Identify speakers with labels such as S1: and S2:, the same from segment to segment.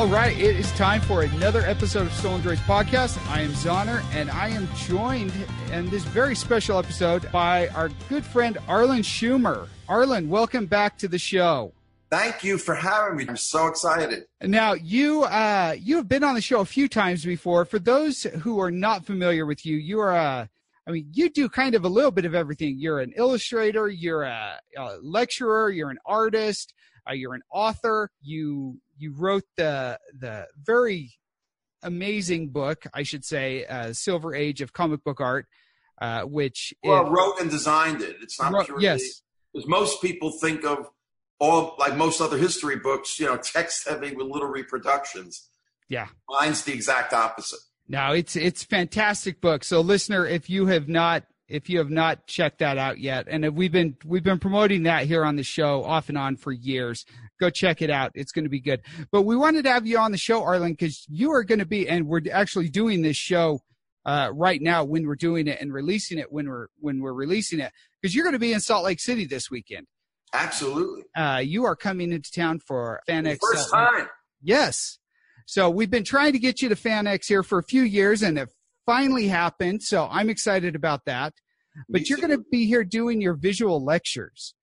S1: All right, it is time for another episode of Stolen Droids Podcast. I am Zoner, and I am joined in this very special episode by our good friend Arlen Schumer. Arlen, welcome back to the show.
S2: Thank you for having me. I'm so excited.
S1: Now, you uh, you have been on the show a few times before. For those who are not familiar with you, you are a I mean, you do kind of a little bit of everything. You're an illustrator, you're a, a lecturer, you're an artist, uh, you're an author. You you wrote the the very amazing book, I should say, uh, Silver Age of Comic Book Art, uh, which
S2: well it, wrote and designed it. It's not
S1: wrote, purely, yes,
S2: because most people think of all like most other history books, you know, text heavy with little reproductions.
S1: Yeah,
S2: mine's the exact opposite.
S1: No, it's it's fantastic book. So, listener, if you have not if you have not checked that out yet, and we've been we've been promoting that here on the show off and on for years. Go check it out; it's going to be good. But we wanted to have you on the show, Arlen, because you are going to be, and we're actually doing this show uh, right now when we're doing it and releasing it when we're when we're releasing it because you're going to be in Salt Lake City this weekend.
S2: Absolutely.
S1: Uh, you are coming into town for FanX.
S2: First time.
S1: Yes. So we've been trying to get you to FanX here for a few years, and it finally happened. So I'm excited about that. But you're going to be here doing your visual lectures.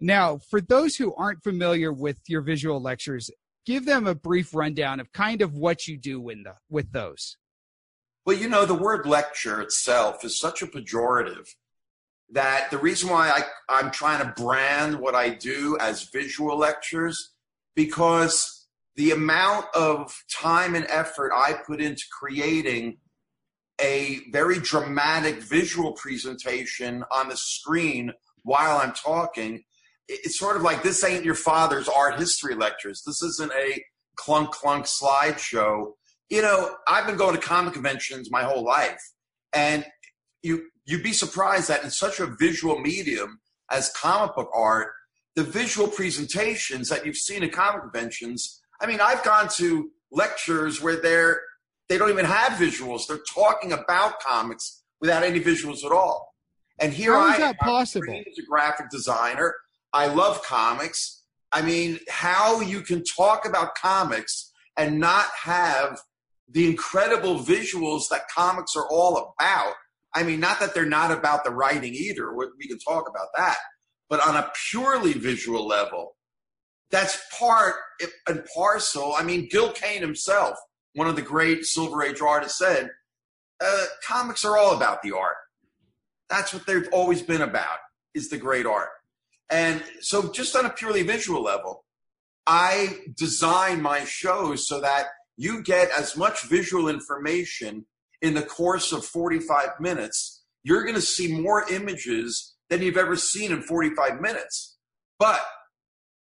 S1: Now, for those who aren't familiar with your visual lectures, give them a brief rundown of kind of what you do the, with those.
S2: Well, you know, the word lecture itself is such a pejorative that the reason why I, I'm trying to brand what I do as visual lectures, because the amount of time and effort I put into creating a very dramatic visual presentation on the screen while I'm talking. It's sort of like this ain't your father's art history lectures. This isn't a clunk clunk slideshow. You know, I've been going to comic conventions my whole life, and you you'd be surprised that in such a visual medium as comic book art, the visual presentations that you've seen at comic conventions. I mean, I've gone to lectures where they're they don't even have visuals. They're talking about comics without any visuals at all. And here
S1: How
S2: I
S1: is that am possible?
S2: As a graphic designer, I love comics. I mean, how you can talk about comics and not have the incredible visuals that comics are all about. I mean, not that they're not about the writing either. We can talk about that. But on a purely visual level, that's part and parcel. I mean, Gil Kane himself one of the great Silver Age artists said, uh, comics are all about the art. That's what they've always been about, is the great art. And so, just on a purely visual level, I design my shows so that you get as much visual information in the course of 45 minutes. You're going to see more images than you've ever seen in 45 minutes. But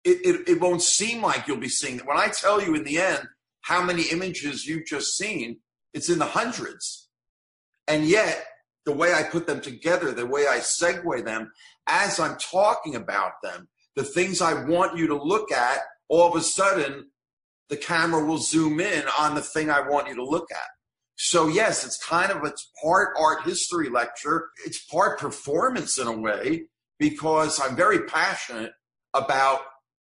S2: it, it, it won't seem like you'll be seeing it. When I tell you in the end, how many images you've just seen. It's in the hundreds. And yet, the way I put them together, the way I segue them as I'm talking about them, the things I want you to look at, all of a sudden, the camera will zoom in on the thing I want you to look at. So yes, it's kind of it's part art history lecture. It's part performance in a way because I'm very passionate about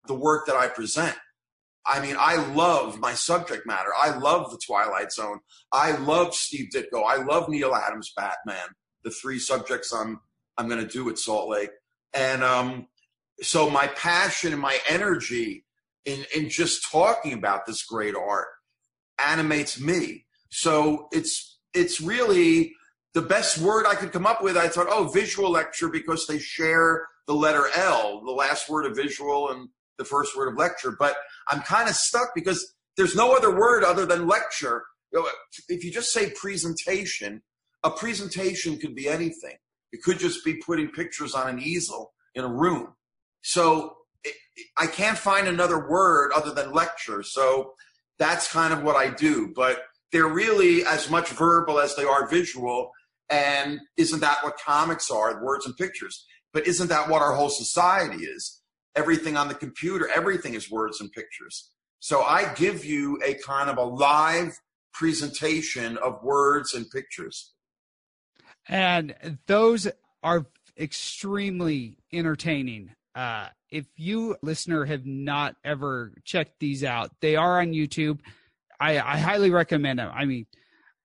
S2: the work that I present. I mean, I love my subject matter. I love the Twilight Zone. I love Steve Ditko. I love Neal Adams Batman. The three subjects I'm I'm going to do at Salt Lake, and um, so my passion and my energy in in just talking about this great art animates me. So it's it's really the best word I could come up with. I thought, oh, visual lecture because they share the letter L, the last word of visual and the first word of lecture. But I'm kind of stuck because there's no other word other than lecture. If you just say presentation, a presentation could be anything. It could just be putting pictures on an easel in a room. So I can't find another word other than lecture. So that's kind of what I do. But they're really as much verbal as they are visual. And isn't that what comics are, words and pictures? But isn't that what our whole society is? everything on the computer, everything is words and pictures. So I give you a kind of a live presentation of words and pictures.
S1: And those are extremely entertaining. Uh, if you listener have not ever checked these out, they are on YouTube. I, I highly recommend them. I mean,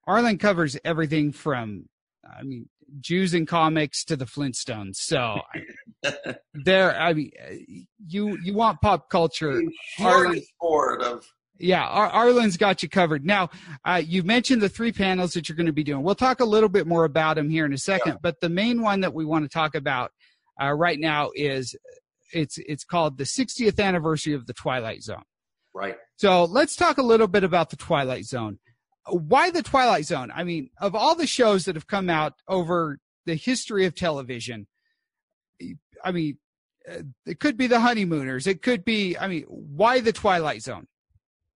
S1: Arlen covers everything from, I mean, Jews and comics to the Flintstones. So there, I mean, you you want pop culture?
S2: Arlen, board of
S1: yeah, Ar- Arlen's got you covered. Now, uh, you mentioned the three panels that you're going to be doing. We'll talk a little bit more about them here in a second, yeah. but the main one that we want to talk about uh, right now is it's it's called the 60th anniversary of the Twilight Zone.
S2: Right.
S1: So let's talk a little bit about the Twilight Zone. Why the Twilight Zone? I mean, of all the shows that have come out over the history of television, I mean, uh, it could be the Honeymooners. It could be, I mean, why the Twilight Zone?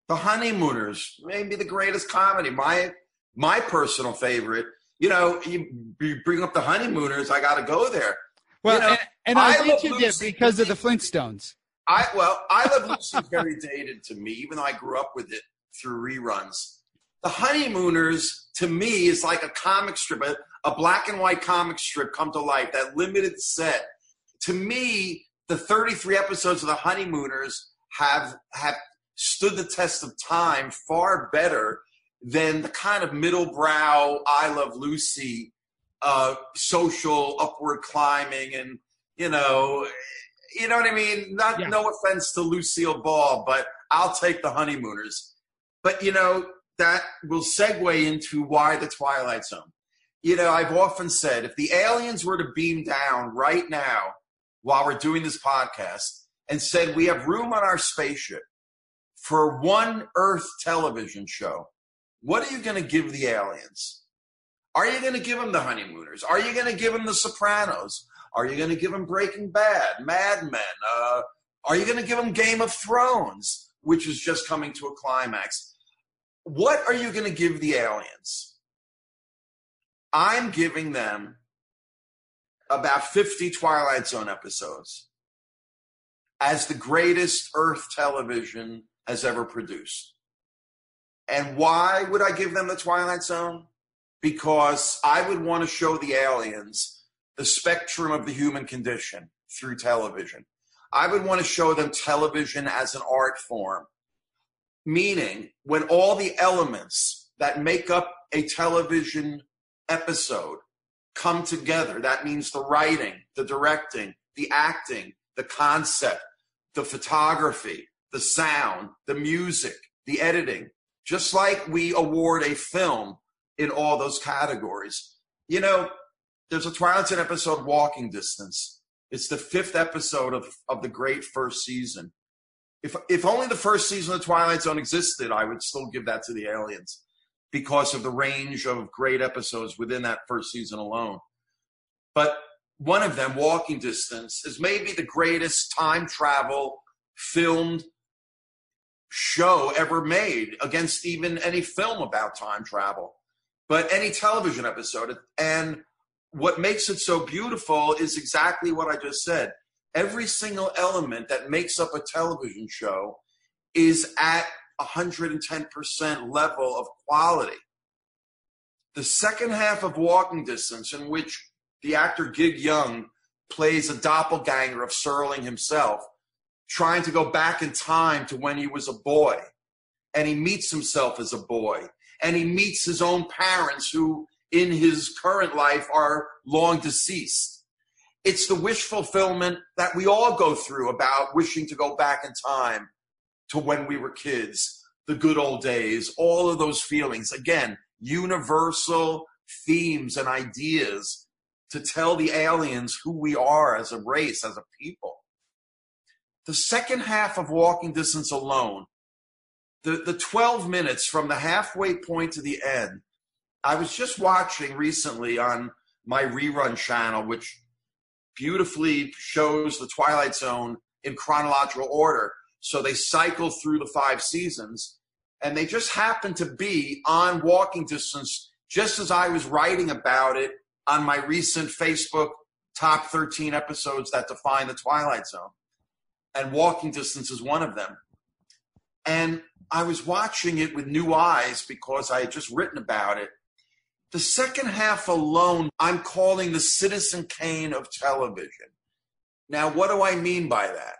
S2: The Honeymooners, maybe the greatest comedy. My my personal favorite. You know, you, you bring up the Honeymooners, I got to go there.
S1: Well,
S2: you know,
S1: and, and, I, I mentioned it because of the Flintstones.
S2: I well, I Love Lucy is very dated to me, even though I grew up with it through reruns. The Honeymooners to me is like a comic strip, a, a black and white comic strip come to life. That limited set. To me, the 33 episodes of the Honeymooners have have stood the test of time far better than the kind of middle brow I Love Lucy uh, social upward climbing and you know you know what I mean? Not yeah. no offense to Lucille Ball, but I'll take the honeymooners. But you know, that will segue into why the Twilight Zone. You know, I've often said if the aliens were to beam down right now while we're doing this podcast and said we have room on our spaceship for one Earth television show, what are you going to give the aliens? Are you going to give them the honeymooners? Are you going to give them the Sopranos? Are you going to give them Breaking Bad, Mad Men? Uh, are you going to give them Game of Thrones, which is just coming to a climax? What are you going to give the aliens? I'm giving them about 50 Twilight Zone episodes as the greatest Earth television has ever produced. And why would I give them the Twilight Zone? Because I would want to show the aliens the spectrum of the human condition through television. I would want to show them television as an art form, meaning when all the elements that make up a television episode come together, that means the writing, the directing, the acting, the concept, the photography, the sound, the music, the editing, just like we award a film in all those categories. You know, there's a Twilight Zone episode, Walking Distance. It's the fifth episode of, of the great first season. If, if only the first season of Twilight Zone existed, I would still give that to the aliens because of the range of great episodes within that first season alone. But one of them, Walking Distance, is maybe the greatest time travel filmed show ever made against even any film about time travel, but any television episode. And what makes it so beautiful is exactly what I just said. Every single element that makes up a television show is at 110% level of quality. The second half of Walking Distance, in which the actor Gig Young plays a doppelganger of Serling himself, trying to go back in time to when he was a boy, and he meets himself as a boy, and he meets his own parents who in his current life are long deceased. It's the wish fulfillment that we all go through about wishing to go back in time to when we were kids, the good old days, all of those feelings. Again, universal themes and ideas to tell the aliens who we are as a race, as a people. The second half of Walking Distance alone, the, the 12 minutes from the halfway point to the end, I was just watching recently on my rerun channel, which beautifully shows the Twilight Zone in chronological order. So they cycle through the five seasons, and they just happen to be on walking distance, just as I was writing about it on my recent Facebook top 13 episodes that define the Twilight Zone. And walking distance is one of them. And I was watching it with new eyes because I had just written about it the second half alone, I'm calling the Citizen Kane of television. Now, what do I mean by that?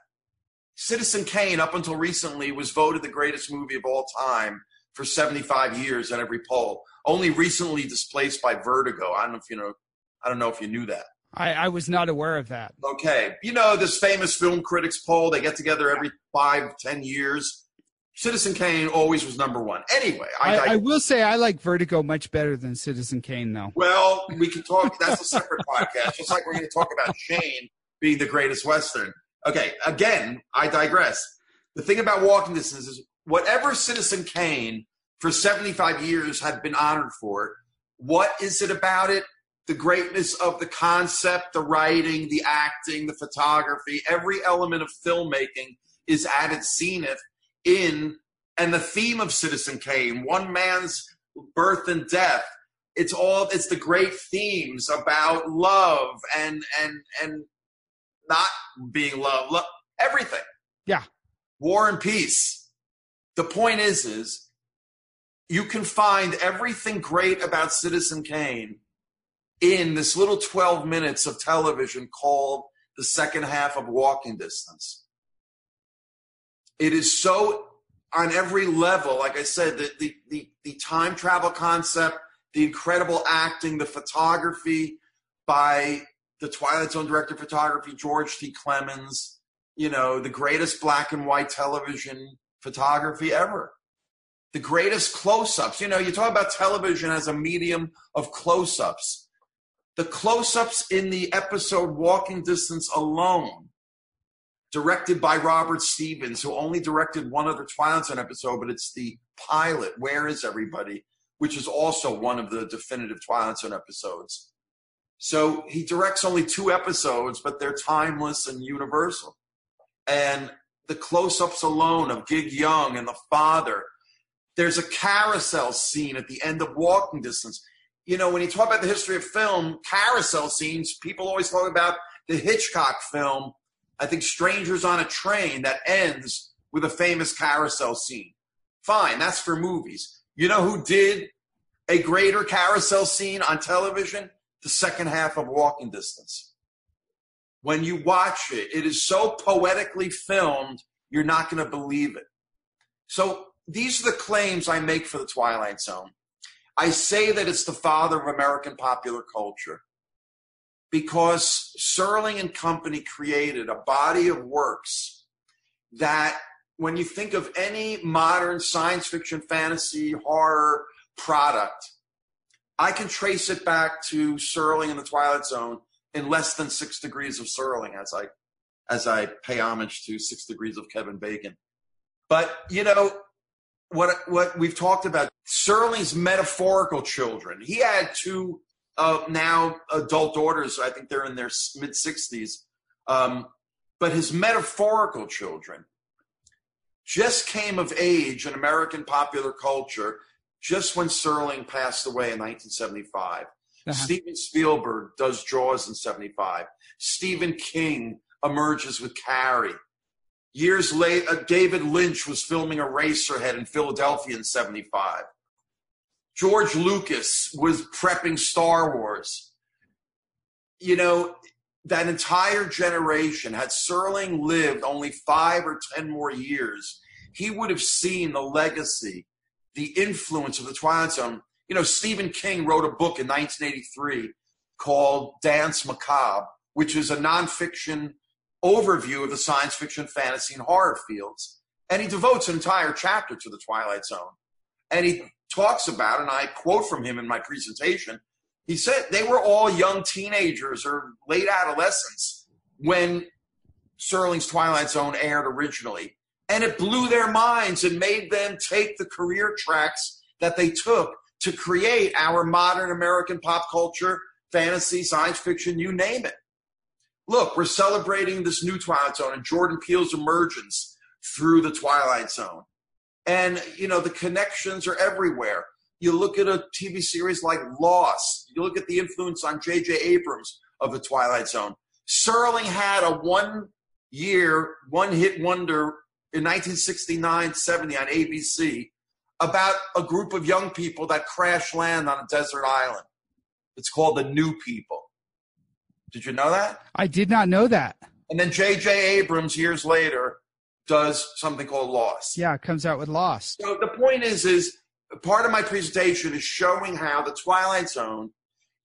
S2: Citizen Kane, up until recently, was voted the greatest movie of all time for 75 years in every poll. Only recently displaced by Vertigo. I don't know if you know. I don't know if you knew that.
S1: I, I was not aware of that.
S2: Okay, you know this famous film critics poll. They get together every five, ten years. Citizen Kane always was number one. Anyway,
S1: I, I, I, will say I like Vertigo much better than Citizen Kane, though.
S2: Well, we can talk. That's a separate podcast. Just like we're going to talk about Shane being the greatest Western. Okay, again, I digress. The thing about Walking Distance is whatever Citizen Kane for 75 years had been honored for, what is it about it? The greatness of the concept, the writing, the acting, the photography, every element of filmmaking is at its zenith in, and the theme of Citizen Kane, one man's birth and death. It's all, it's the great themes about love and, and, and not being loved, love, everything.
S1: Yeah.
S2: War and peace. The point is, is you can find everything great about Citizen Kane in this little 12 minutes of television called the second half of Walking Distance. It is so on every level, like I said, the, the, the, the time travel concept, the incredible acting, the photography by the Twilight Zone director of photography, George T. Clemens, you know, the greatest black and white television photography ever. The greatest close ups. You know, you talk about television as a medium of close ups. The close ups in the episode Walking Distance alone, directed by Robert Stevens, who only directed one other Twilight Zone episode, but it's the pilot, Where is Everybody, which is also one of the definitive Twilight Zone episodes. So he directs only two episodes, but they're timeless and universal. And the close ups alone of Gig Young and the father. There's a carousel scene at the end of Walking Distance. You know, when you talk about the history of film, carousel scenes, people always talk about the Hitchcock film, I think Strangers on a Train, that ends with a famous carousel scene. Fine, that's for movies. You know who did a greater carousel scene on television? the second half of Walking Distance. When you watch it, it is so poetically filmed, you're not going to believe it. So these are the claims I make for the Twilight Zone. I say that it's the father of American popular culture because Serling and Company created a body of works that, when you think of any modern science fiction, fantasy, horror product, I can trace it back to Serling and the Twilight Zone in less than six degrees of Serling as I as I pay homage to six degrees of Kevin Bacon. But you know what what we've talked about Serling's metaphorical children. He had two uh, now adult daughters. I think they're in their mid sixties. Um, but his metaphorical children just came of age in American popular culture just when Serling passed away in 1975. Uh-huh. Steven Spielberg does Jaws in 75. Stephen King emerges with Carrie. Years later, uh, David Lynch was filming Eraserhead in Philadelphia in 75. George Lucas was prepping Star Wars. You know, that entire generation, had Serling lived only five or 10 more years, he would have seen the legacy the influence of the Twilight Zone. You know, Stephen King wrote a book in 1983 called Danse Macabre, which is a nonfiction overview of the science fiction, fantasy, and horror fields. And he devotes an entire chapter to the Twilight Zone. And he talks about, and I quote from him in my presentation, he said they were all young teenagers or late adolescents when Serling's Twilight Zone aired originally and it blew their minds and made them take the career tracks that they took to create our modern American pop culture, fantasy, science fiction, you name it. Look, we're celebrating this new Twilight Zone and Jordan Peele's emergence through the Twilight Zone. And, you know, the connections are everywhere. You look at a TV series like Lost, you look at the influence on J.J. Abrams of the Twilight Zone. Serling had a one year, one hit wonder in 1969 70 on ABC about a group of young people that crash land on a desert island. It's called The New People. Did you know that?
S1: I did not know that.
S2: And then J.J. Abrams years later does something called Lost.
S1: Yeah, it comes out with Lost.
S2: So the point is, is part of my presentation is showing how the Twilight Zone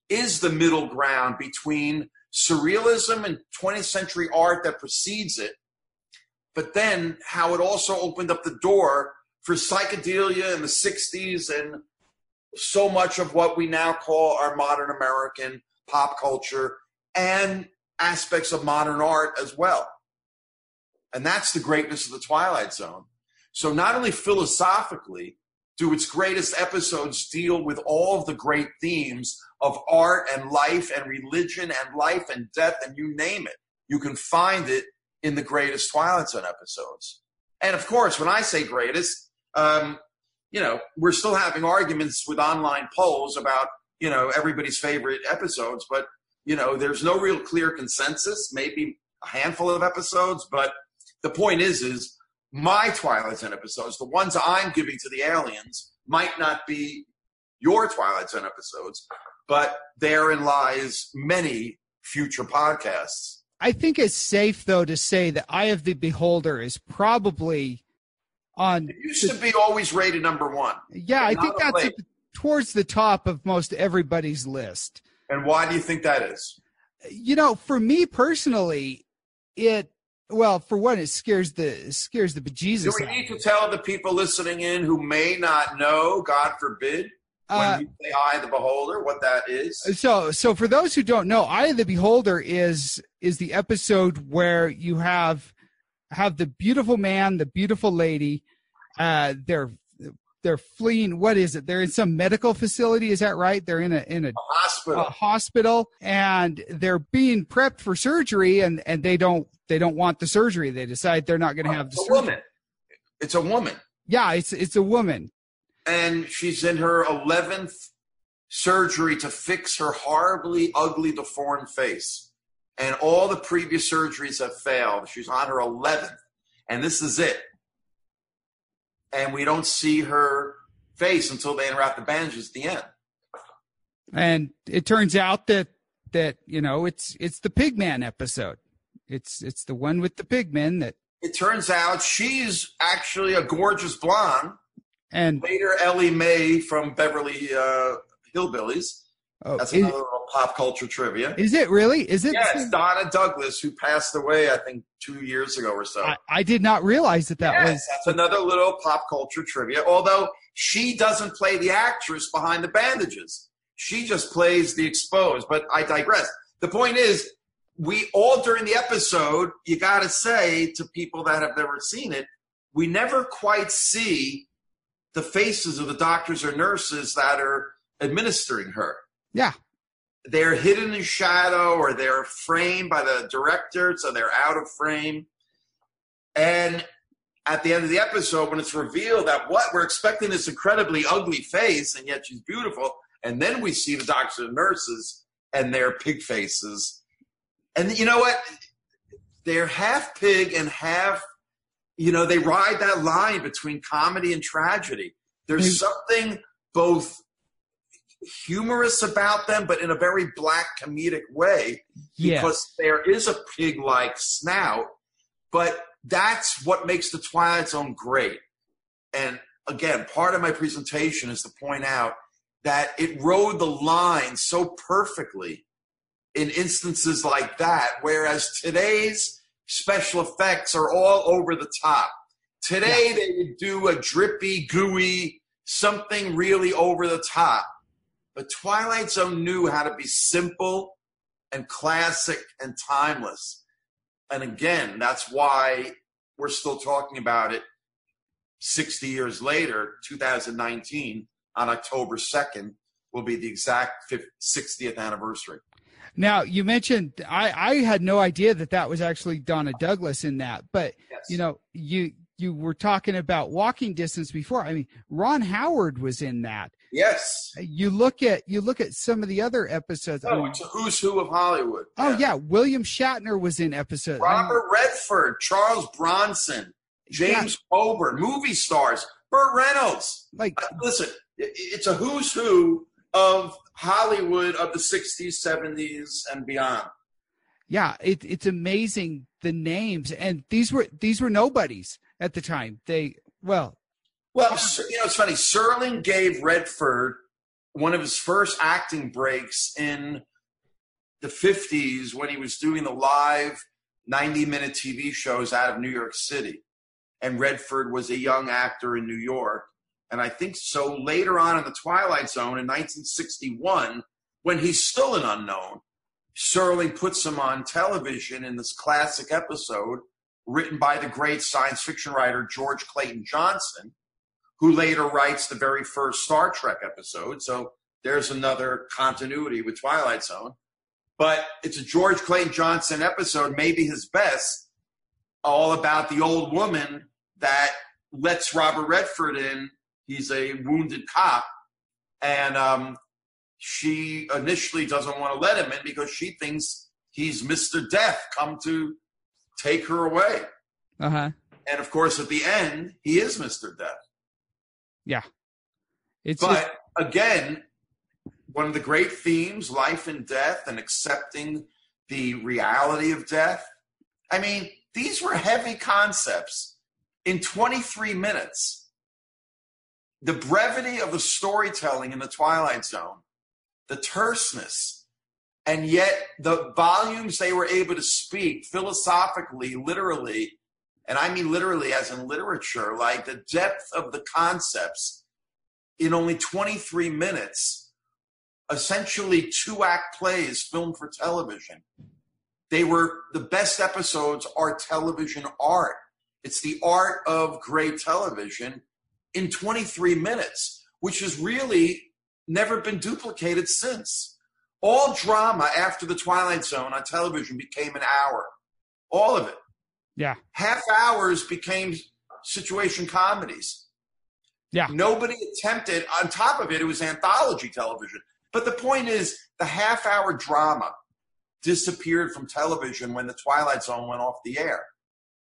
S2: is the middle ground between surrealism and 20th century art that precedes it, but then how it also opened up the door for psychedelia in the 60s and so much of what we now call our modern American pop culture and aspects of modern art as well. And that's the greatness of the Twilight Zone. So, not only philosophically do its greatest episodes deal with all of the great themes of art and life and religion and life and death and you name it, you can find it in the greatest Twilight Zone episodes. And of course, when I say greatest, um, you know, we're still having arguments with online polls about, you know, everybody's favorite episodes, but, you know, there's no real clear consensus, maybe a handful of episodes, but the point is, is my Twilight Zone episodes, the ones I'm giving to the aliens, might not be your Twilight Zone episodes, but therein lies many future podcasts.
S1: I think it's safe though to say that Eye of the Beholder is probably on.
S2: It used to be always rated number one.
S1: Yeah, I think that's a, towards the top of most everybody's list.
S2: And why do you think that is?
S1: You know, for me personally, it well, for one, it scares the it scares the bejesus.
S2: Do we need to tell the people listening in who may not know, God forbid, when uh, you say "Eye of the Beholder," what that is?
S1: So, so for those who don't know, "Eye of the Beholder" is is the episode where you have have the beautiful man, the beautiful lady. Uh, they're they're fleeing. What is it? They're in some medical facility. Is that right? They're in a in a, a
S2: hospital.
S1: A hospital, and they're being prepped for surgery, and and they don't they don't want the surgery. They decide they're not going to have the
S2: it's woman. It's a woman.
S1: Yeah, it's it's a woman.
S2: And she's in her eleventh surgery to fix her horribly ugly deformed face. And all the previous surgeries have failed. She's on her eleventh. And this is it. And we don't see her face until they unwrap the bandages at the end.
S1: And it turns out that that, you know, it's it's the Pigman episode. It's it's the one with the pigmen that.
S2: It turns out she's actually a gorgeous blonde.
S1: And
S2: later, Ellie Mae from Beverly uh, Hillbillies. Oh, That's another little pop culture trivia.
S1: Is it really? Is it?
S2: Yeah, it's Donna Douglas who passed away, I think, two years ago or so.
S1: I, I did not realize that that
S2: yes,
S1: was.
S2: That's another little pop culture trivia. Although she doesn't play the actress behind the bandages, she just plays the exposed. But I digress. The point is, we all during the episode, you got to say to people that have never seen it, we never quite see the faces of the doctors or nurses that are administering her.
S1: Yeah.
S2: They're hidden in shadow or they're framed by the director, so they're out of frame. And at the end of the episode, when it's revealed that what we're expecting this incredibly ugly face, and yet she's beautiful, and then we see the doctors and nurses and their pig faces and you know what? They're half pig and half, you know, they ride that line between comedy and tragedy. There's something both humorous about them, but in a very black comedic way, because there is a pig like snout. But that's what makes the Twilight Zone great. And again, part of my presentation is to point out that it rode the line so perfectly in instances like that, whereas today's special effects are all over the top. Today yeah. they would do a drippy, gooey, something really over the top. But Twilight Zone knew how to be simple and classic and timeless. And again, that's why we're still talking about it 60 years later, 2019, on October 2nd, will be the exact 60th anniversary.
S1: Now you mentioned I I had no idea that that was actually Donna Douglas in that, but
S2: yes.
S1: you know you you were talking about walking distance before. I mean, Ron Howard was in that.
S2: Yes.
S1: You look at you look at some of the other episodes.
S2: Oh, I mean, who's who of Hollywood.
S1: Oh yeah. yeah. William Shatner was in episode.
S2: Robert I mean, Redford, Charles Bronson, James yeah. Coburn, movie stars, Burt Reynolds.
S1: Like,
S2: uh, listen, it's a who's who of Hollywood of the 60s, 70s, and beyond.
S1: yeah, it, it's amazing the names, and these were these were nobodies at the time. They well,
S2: well, you know, it's funny. Serling gave Redford one of his first acting breaks in the 50s when he was doing the live 90 minute TV shows out of New York City. And Redford was a young actor in New York. And I think so later on in The Twilight Zone in 1961, when he's still an unknown, Serling puts him on television in this classic episode written by the great science fiction writer George Clayton Johnson, who later writes the very first Star Trek episode. So there's another continuity with Twilight Zone. But it's a George Clayton Johnson episode, maybe his best, all about the old woman that lets Robert Redford in. He's a wounded cop. And um, she initially doesn't want to let him in because she thinks he's Mr. Death come to take her away.
S1: Uh huh.
S2: And of course, at the end, he is Mr. Death.
S1: Yeah.
S2: It's but just... again, one of the great themes life and death and accepting the reality of death. I mean, these were heavy concepts in 23 minutes. The brevity of the storytelling in the Twilight Zone the terseness, and yet the volumes they were able to speak philosophically, literally, and I mean literally as in literature, like the depth of the concepts in only 23 minutes, essentially two act plays filmed for television. They were the best episodes are television art. It's the art of great television in 23 minutes, which has really never been duplicated since. All drama after the Twilight Zone on television became an hour. All of it.
S1: Yeah.
S2: Half hours became situation comedies.
S1: Yeah.
S2: Nobody attempted, on top of it, it was anthology television. But the point is, the half hour drama disappeared from television when the Twilight Zone went off the air.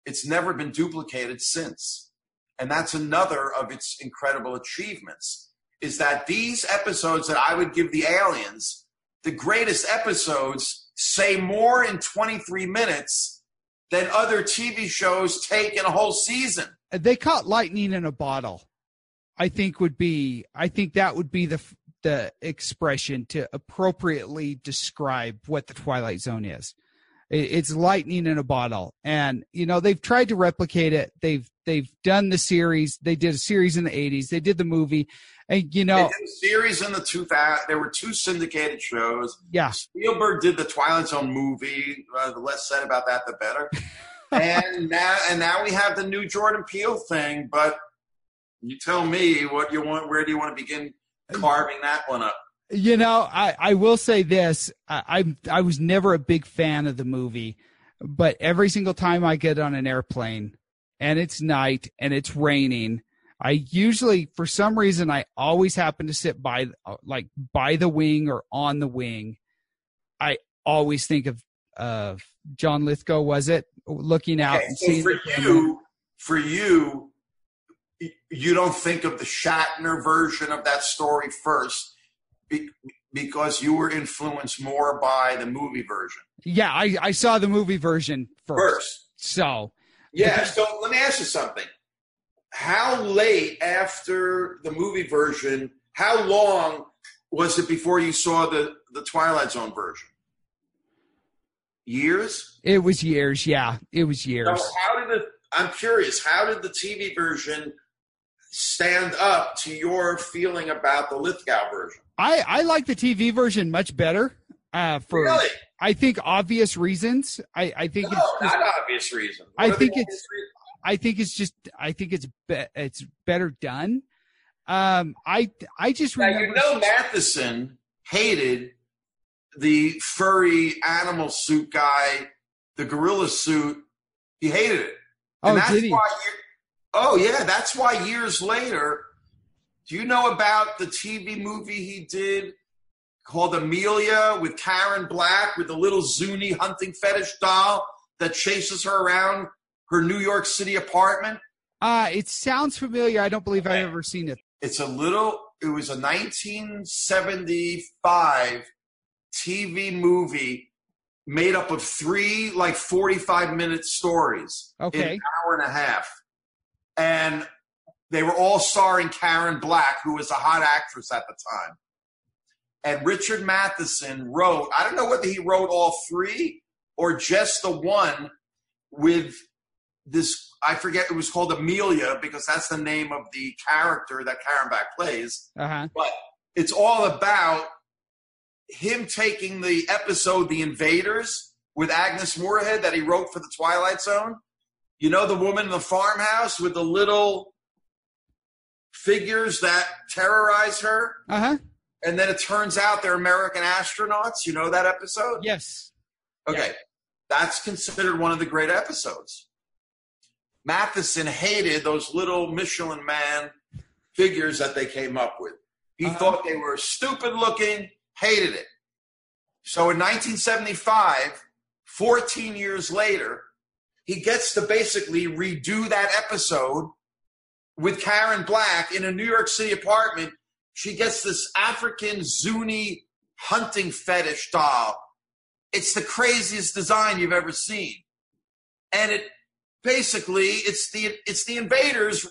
S2: It's never been duplicated since. And that's another of its incredible achievements is that these episodes that I would give the aliens, the greatest episodes, say more in 23 minutes than other TV shows take in a whole season.
S1: They caught lightning in a bottle. I think would be I think that would be the the expression to appropriately describe what the Twilight Zone is. It's lightning in a bottle, and you know they've tried to replicate it. They've they've done the series. They did a series in the '80s. They did the movie. And you know,
S2: series in the 2000, there were two syndicated shows.
S1: Yeah,
S2: Spielberg did the Twilight Zone movie. Uh, the less said about that, the better. and now, and now we have the new Jordan Peele thing. But you tell me what you want. Where do you want to begin carving that one up?
S1: You know, I, I will say this: I, I I was never a big fan of the movie, but every single time I get on an airplane and it's night and it's raining I usually, for some reason, I always happen to sit by, uh, like, by the wing or on the wing. I always think of, of John Lithgow. Was it looking out
S2: okay,
S1: and
S2: so
S1: seeing
S2: for you? For you, you don't think of the Shatner version of that story first, because you were influenced more by the movie version.
S1: Yeah, I, I saw the movie version first. first. So
S2: yeah. So let me ask you something how late after the movie version, how long was it before you saw the, the Twilight Zone version? Years?
S1: It was years, yeah. It was years.
S2: So how did it I'm curious, how did the TV version stand up to your feeling about the Lithgow version?
S1: I, I like the TV version much better. Uh, for
S2: really?
S1: I think obvious reasons. I, I think
S2: no,
S1: it's
S2: just, not obvious reasons.
S1: What I think it's reasons? I think it's just I think it's be, it's better done. Um, I I just remember.
S2: you know Matheson hated the furry animal suit guy, the gorilla suit. He hated it.
S1: And oh, that's did he? Why,
S2: oh yeah, that's why years later. Do you know about the TV movie he did called Amelia with Karen Black with the little Zuni hunting fetish doll that chases her around her New York City apartment?
S1: Uh, it sounds familiar. I don't believe okay. I've ever seen it.
S2: It's a little, it was a 1975 TV movie made up of three like 45 minute stories in
S1: Okay.
S2: an hour and a half. And they were all starring Karen Black, who was a hot actress at the time. And Richard Matheson wrote, I don't know whether he wrote all three or just the one with this, I forget, it was called Amelia because that's the name of the character that Karen Black plays
S1: Uh huh.
S2: but it's all about him taking the episode The Invaders with Agnes Moorehead that he wrote for the Twilight Zone. You know the woman in the farmhouse with the little figures that terrorize her?
S1: Uh huh.
S2: And then it turns out they're American astronauts. You know that episode?
S1: Yes.
S2: Okay. That's considered one of the great episodes. Matheson hated those little Michelin man figures that they came up with. He
S1: Uh-huh.
S2: thought they were stupid looking, hated it. So in 1975, 14 years later, he gets to basically redo that episode with Karen Black in a New York City apartment. She gets this African Zuni hunting fetish doll. It's the craziest design you've ever seen. And it basically it's the it's the invaders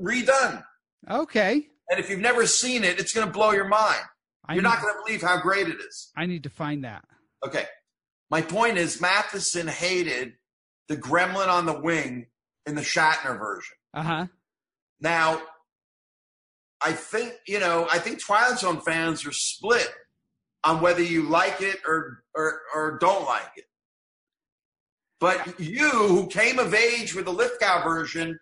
S2: redone.
S1: Okay.
S2: And if you've never seen it, it's going to blow your mind.
S1: I
S2: You're
S1: need,
S2: not going to believe how great it is.
S1: I need to find that.
S2: Okay. My point is Matheson hated the gremlin on the wing in the Shatner version.
S1: Uh huh.
S2: Now, I think, you know, I think Twilight Zone fans are split on whether you like it or or, or don't like it. But you, who came of age with the Lithgow version,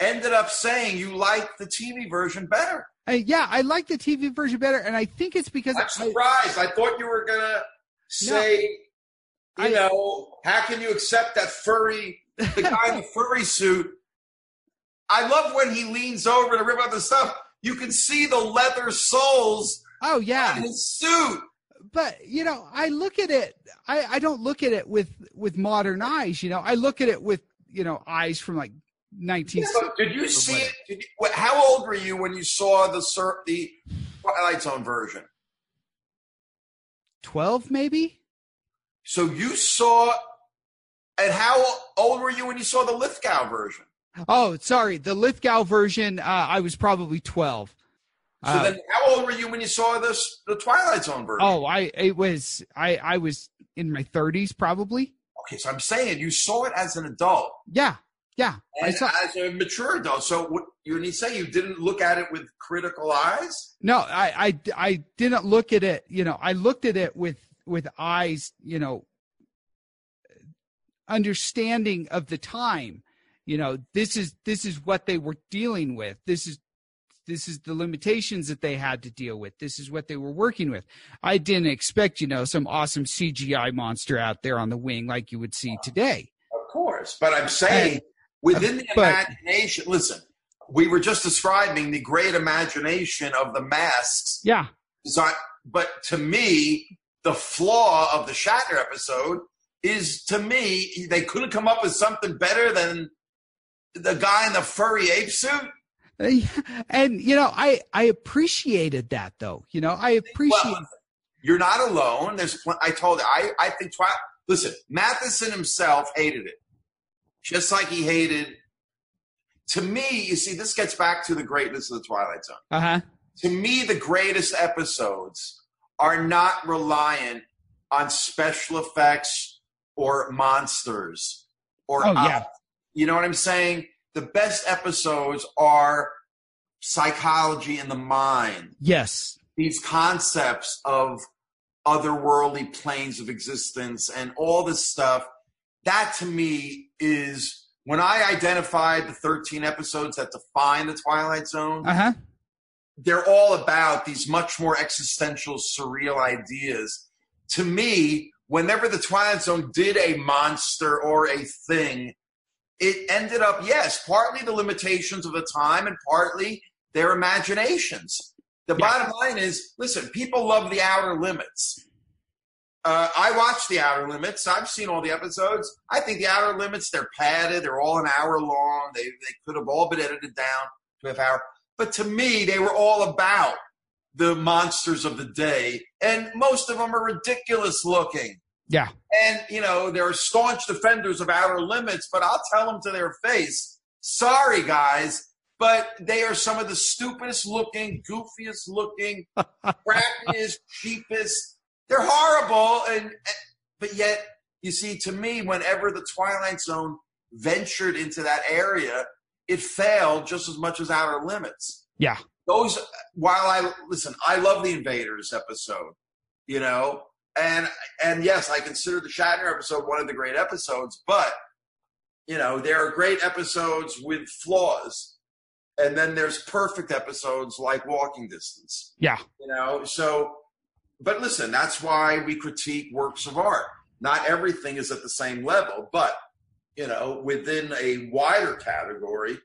S2: ended up saying you like the TV version better.
S1: Uh, yeah, I like the TV version better, and I think it's because
S2: I'm surprised. I thought you were gonna say,
S1: I-
S2: you know, how can you accept that furry, the guy in the furry suit? I love when he leans over to rip up the stuff. You can see the leather soles
S1: oh yeah,
S2: his suit.
S1: but you know, I look at it. I I don't look at it with with modern eyes. You know, I look at it with you know eyes from like nineteen.
S2: Yeah, did you see it? Did you, what, how old were you when you saw the the Twilight Zone version?
S1: 12 maybe
S2: So you saw, and how old were you when you saw the Lithgow version?
S1: Oh sorry the lithgow version uh, i was probably 12
S2: So
S1: Uh,
S2: then, how old were you when you saw this the Twilight Zone version?
S1: oh i it was i i was in my 30s probably
S2: Okay, so I'm saying you saw it as an adult
S1: yeah yeah i saw
S2: as a mature adult. So what you when you say you didn't look at it with critical eyes?
S1: no I, I i didn't look at it you know i looked at it with with eyes you know understanding of the time you know this is this is what they were dealing with. This is this is the limitations that they had to deal with. This is what they were working with. I didn't expect you know some awesome cgi monster out there on the wing like you would see today.
S2: Of course, but I'm saying within the
S1: But-
S2: imagination. Listen, we were just describing the great imagination of the masks.
S1: Yeah.
S2: But to me, the flaw of the Shatner episode is to me they couldn't come up with something better than the guy in the furry ape suit.
S1: and you know i i appreciated that though you know i appreciate
S2: Well, you're not alone. There's, pl- I told you, I, I think, Twi- listen, Matheson himself hated it. Just like he hated, to me, you see, this gets back to the greatness of the Twilight Zone.
S1: uh-huh
S2: To me, the greatest episodes are not reliant on special effects or monsters or,
S1: Oh, yeah.
S2: You know what I'm saying? The best episodes are psychology and the mind.
S1: Yes.
S2: These concepts of otherworldly planes of existence and all this stuff that to me is when i identified the 13 episodes that define the twilight zone
S1: uh-huh.
S2: they're all about these much more existential surreal ideas. To me whenever the twilight zone did a monster or a thing it ended up yes partly the limitations of the time and partly their imaginations. The
S1: Yeah.
S2: bottom line is listen people love the outer limits. Uh, i watched the outer limits. I've seen all the episodes. I think the outer limits they're padded. They're all an hour long. They, they could have all been edited down to half hour. But to me they were all about the monsters of the day. And most of them are ridiculous looking
S1: Yeah.
S2: And, you know, they're staunch defenders of outer limits, but I'll tell them to their face, sorry, guys, but they are some of the stupidest looking, goofiest looking, crappiest, cheapest. They're horrible. And, but yet, you see, to me, whenever the Twilight Zone ventured into that area, it failed just as much as Outer Limits.
S1: Yeah.
S2: Those, while I listen, I love the Invaders episode, you know, and and yes, I consider the Shatner episode one of the great episodes, but you know, there are great episodes with flaws, and then there's perfect episodes like Walking Distance.
S1: Yeah.
S2: You know, so but listen, that's why we critique works of art. Not everything is at the same level, but you know, within a wider category,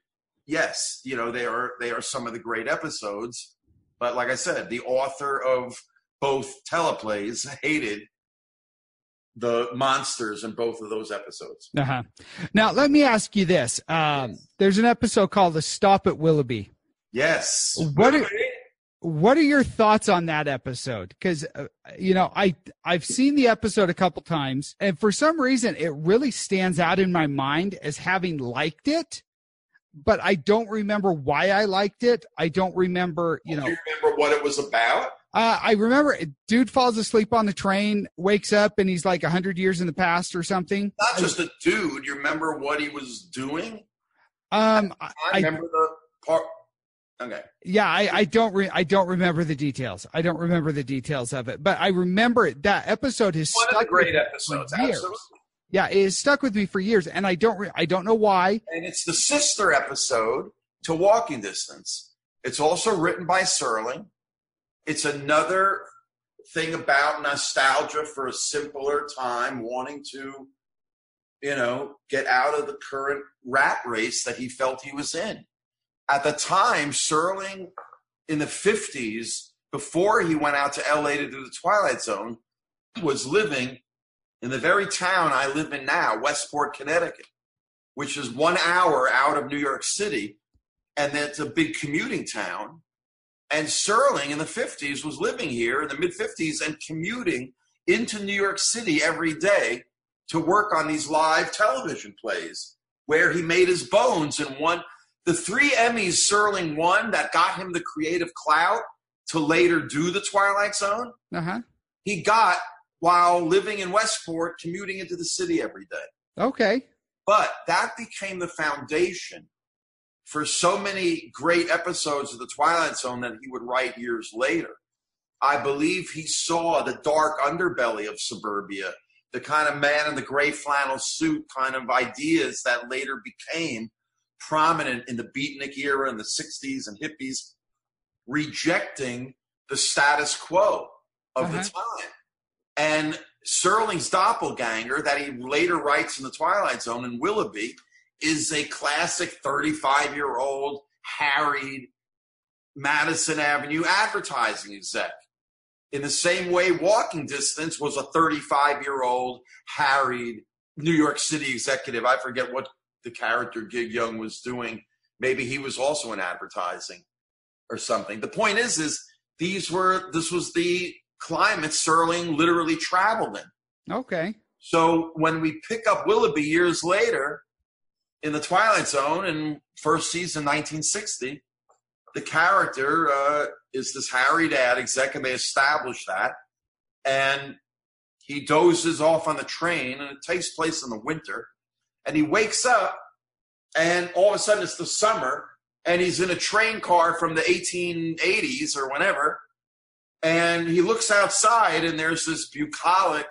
S2: yes, you know, they are they are some of the great episodes. But like I said, the author of both teleplays hated the monsters in both of those episodes.
S1: Uh-huh. Now, let me ask you this. Um, there's an episode called The Stop at Willoughby.
S2: Yes.
S1: What are, what are your thoughts on that episode? Because uh, you know, I I've seen the episode a couple times, and for some reason, it really stands out in my mind as having liked it. But I don't remember why I liked it. I don't remember, you know.
S2: Do you remember what it was about?
S1: Uh, I remember dude falls asleep on the train, wakes up, and he's like a hundred years in the past or something.
S2: Not just a dude. You remember what he was doing?
S1: Um,
S2: I,
S1: I
S2: remember the part. Okay.
S1: Yeah, I, I don't re- I don't remember the details. I don't remember the details of it, but I remember. That episode has
S2: One of
S1: stuck
S2: the great
S1: with me
S2: episodes.
S1: for years.
S2: Absolutely.
S1: Yeah, it has stuck with me for years, and I don't re- I don't know why.
S2: And it's the sister episode to Walking Distance. It's also written by Serling. It's another thing about nostalgia for a simpler time, wanting to, you know, get out of the current rat race that he felt he was in. At the time, Serling in the 50s, before he went out to LA to do the Twilight Zone, was living in the very town I live in now, Westport, Connecticut, which is one hour out of New York City. And it's a big commuting town. And Serling in the 50s was living here in the mid 50s and commuting into New York City every day to work on these live television plays where he made his bones and won the three Emmys Serling won that got him the creative clout to later do the Twilight Zone.
S1: Uh huh.
S2: He got while living in Westport, commuting into the city every day.
S1: Okay.
S2: But that became the foundation for so many great episodes of The Twilight Zone that he would write years later. I believe he saw the dark underbelly of suburbia, the kind of man in the gray flannel suit kind of ideas that later became prominent in the beatnik era in the 60s and hippies, rejecting the status quo of
S1: Uh-huh.
S2: the time. And Serling's doppelganger that he later writes in The Twilight Zone in Willoughby is a classic 35 year old harried Madison Avenue advertising exec. In the same way, Walking Distance was a 35 year old harried New York City executive. I forget what the character Gig Young was doing. Maybe he was also in advertising or something. The point is, is these were this was the climate Serling literally traveled in.
S1: Okay.
S2: So when we pick up Willoughby years later in the Twilight Zone in first season 1960, the character uh, is this harried ad exec, and they establish that. And he dozes off on the train, and it takes place in the winter. And he wakes up, and all of a sudden it's the summer, and he's in a train car from the 1880s or whenever. And he looks outside, and there's this bucolic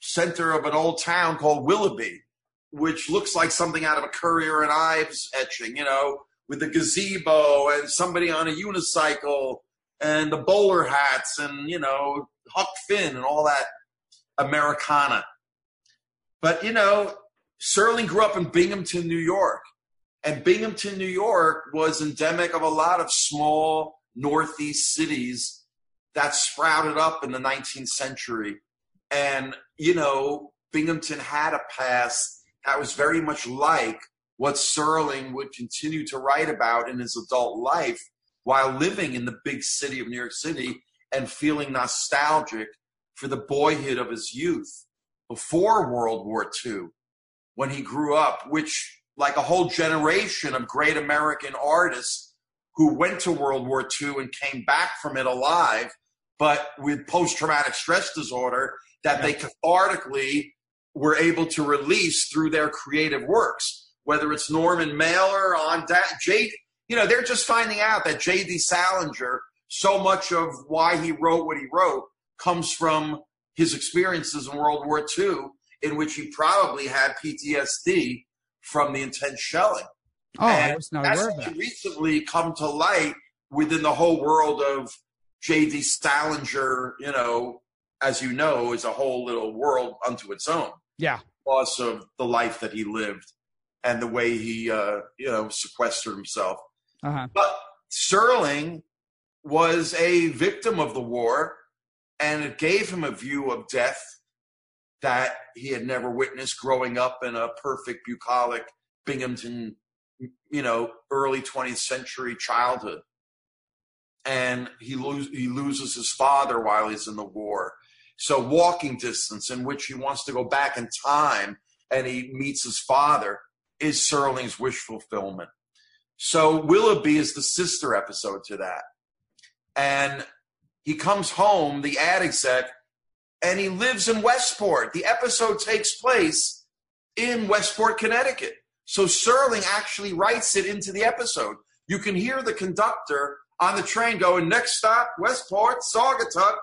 S2: center of an old town called Willoughby, which looks like something out of a Currier and Ives etching, you know, with the gazebo and somebody on a unicycle and the bowler hats and, you know, Huck Finn and all that Americana. But, you know, Serling grew up in Binghamton, New York. And Binghamton, New York was endemic of a lot of small Northeast cities that sprouted up in the 19th century. And, you know, Binghamton had a past that was very much like what Serling would continue to write about in his adult life while living in the big city of New York City and feeling nostalgic for the boyhood of his youth before World War II when he grew up, which, like a whole generation of great American artists who went to World War II and came back from it alive, but with post traumatic stress disorder that they cathartically were able to release through their creative works, whether it's Norman Mailer on that, J, you know, they're just finding out that J.D. Salinger, so much of why he wrote what he wrote comes from his experiences in World War II, in which he probably had PTSD from the intense shelling.
S1: Oh, and I was not aware of that.
S2: recently come to light within the whole world of J.D. Salinger, you know, as you know, is a whole little world unto its own.
S1: Yeah.
S2: Because of the life that he lived and the way he, uh, you know, sequestered himself.
S1: Uh-huh.
S2: But Serling was a victim of the war, and it gave him a view of death that he had never witnessed growing up in a perfect, bucolic Binghamton, you know, early 20th century childhood. And he, lo- he loses his father while he's in the war. So, walking distance, in which he wants to go back in time and he meets his father, is Serling's wish fulfillment. So, Willoughby is the sister episode to that. And he comes home, the ad exec, and he lives in Westport. The episode takes place in Westport, Connecticut. So Serling actually writes it into the episode. You can hear the conductor on the train going, next stop, Westport, Saugatuck.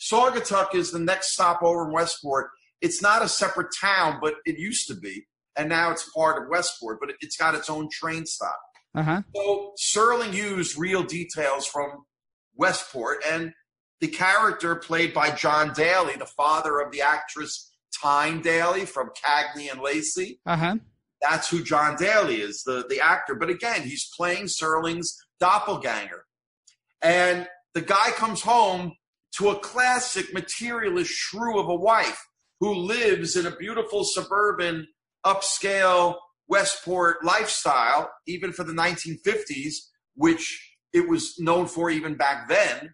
S2: Saugatuck is the next stop over in Westport. It's not a separate town, but it used to be. And now it's part of Westport, but it's got its own train stop.
S1: Uh-huh.
S2: So Serling used real details from Westport, and the character played by John Daly, the father of the actress Tyne Daly from Cagney and Lacey.
S1: Uh-huh.
S2: That's who John Daly is, the, the actor. But again, he's playing Serling's doppelganger. And the guy comes home to a classic materialist shrew of a wife who lives in a beautiful suburban, upscale Westport lifestyle, even for the 1950s, which it was known for even back then.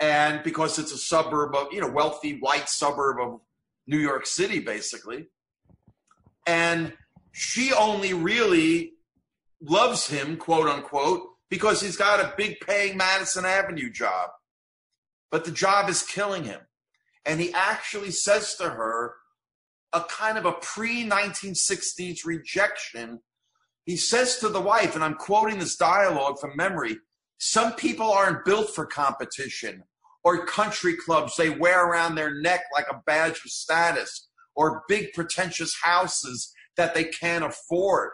S2: And because it's a suburb of, you know, wealthy white suburb of New York City, basically. And she only really loves him, quote unquote, because he's got a big paying Madison Avenue job. But the job is killing him. And he actually says to her a kind of a pre 1960s rejection. He says to the wife, and I'm quoting this dialogue from memory some people aren't built for competition or country clubs they wear around their neck like a badge of status or big pretentious houses that they can't afford.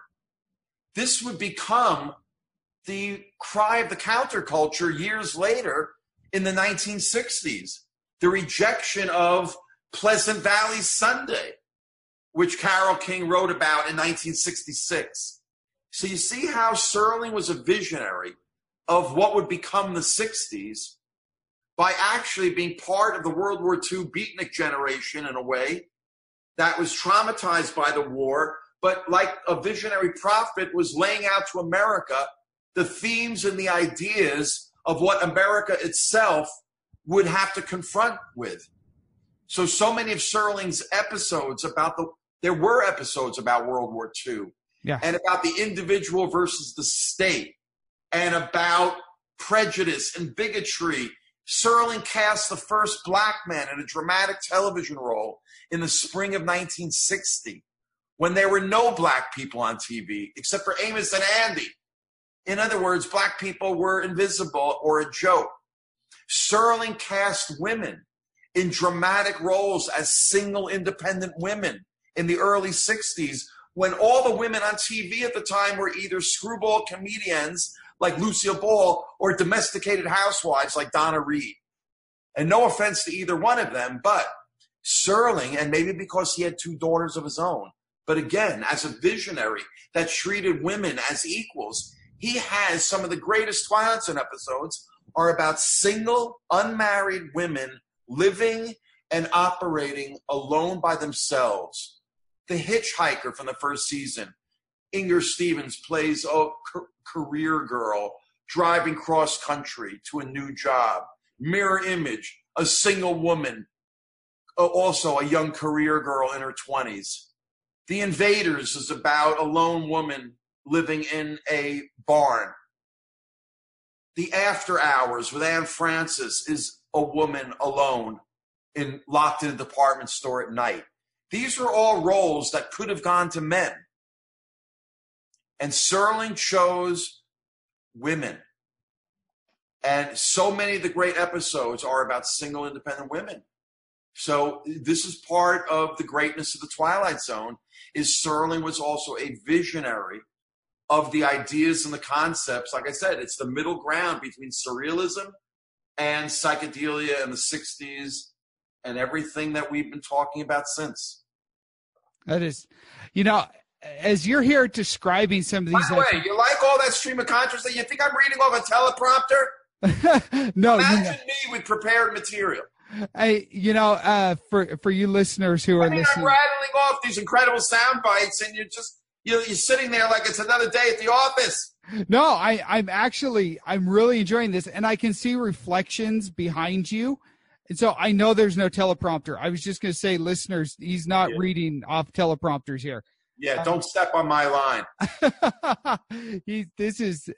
S2: This would become the cry of the counterculture years later in the 1960s. The rejection of Pleasant Valley Sunday, which Carole King wrote about in 1966. So you see how Serling was a visionary of what would become the 60s by actually being part of the World War II beatnik generation in a way that was traumatized by the war, but like a visionary prophet was laying out to America the themes and the ideas of what America itself would have to confront with. So, so many of Serling's episodes about the, there were episodes about World War II
S1: yeah.
S2: and about the individual versus the state and about prejudice and bigotry. Serling cast the first black man in a dramatic television role in the spring of 1960 when there were no black people on TV except for Amos and Andy. In other words, black people were invisible or a joke. Serling cast women in dramatic roles as single independent women in the early 60s when all the women on TV at the time were either screwball comedians like Lucille Ball or domesticated housewives like Donna Reed. And no offense to either one of them, but Serling, and maybe because he had two daughters of his own, but again, as a visionary that treated women as equals, he has some of the greatest Twilight Zone episodes are about single, unmarried women living and operating alone by themselves. The Hitchhiker from the first season, Inger Stevens plays a career girl driving cross country to a new job. Mirror image, a single woman also a young career girl in her 20s. The Invaders is about a lone woman living in a barn. The After Hours with Anne Francis is a woman alone in locked in a department store at night. These are all roles that could have gone to men. And Serling chose women. And so many of the great episodes are about single independent women. So this is part of the greatness of the Twilight Zone is Serling was also a visionary of the ideas and the concepts. Like I said, it's the middle ground between surrealism and psychedelia in the 60s and everything that we've been talking about since.
S1: That is, you know, as you're here describing some of these.
S2: By the way, you like all that stream of consciousness? You think I'm reading off a teleprompter?
S1: no,
S2: Imagine
S1: you know,
S2: me with prepared material.
S1: I, you know, uh, for for you listeners who are
S2: I mean,
S1: listening,
S2: I'm rattling off these incredible sound bites, and you're just you're, you're sitting there like it's another day at the office.
S1: no, I, I'm actually, I'm really enjoying this, and I can see reflections behind you, and so I know there's no teleprompter. I was just going to say, listeners, he's not
S2: Yeah.
S1: reading off teleprompters here.
S2: Yeah, um, don't step on my line.
S1: he, this is,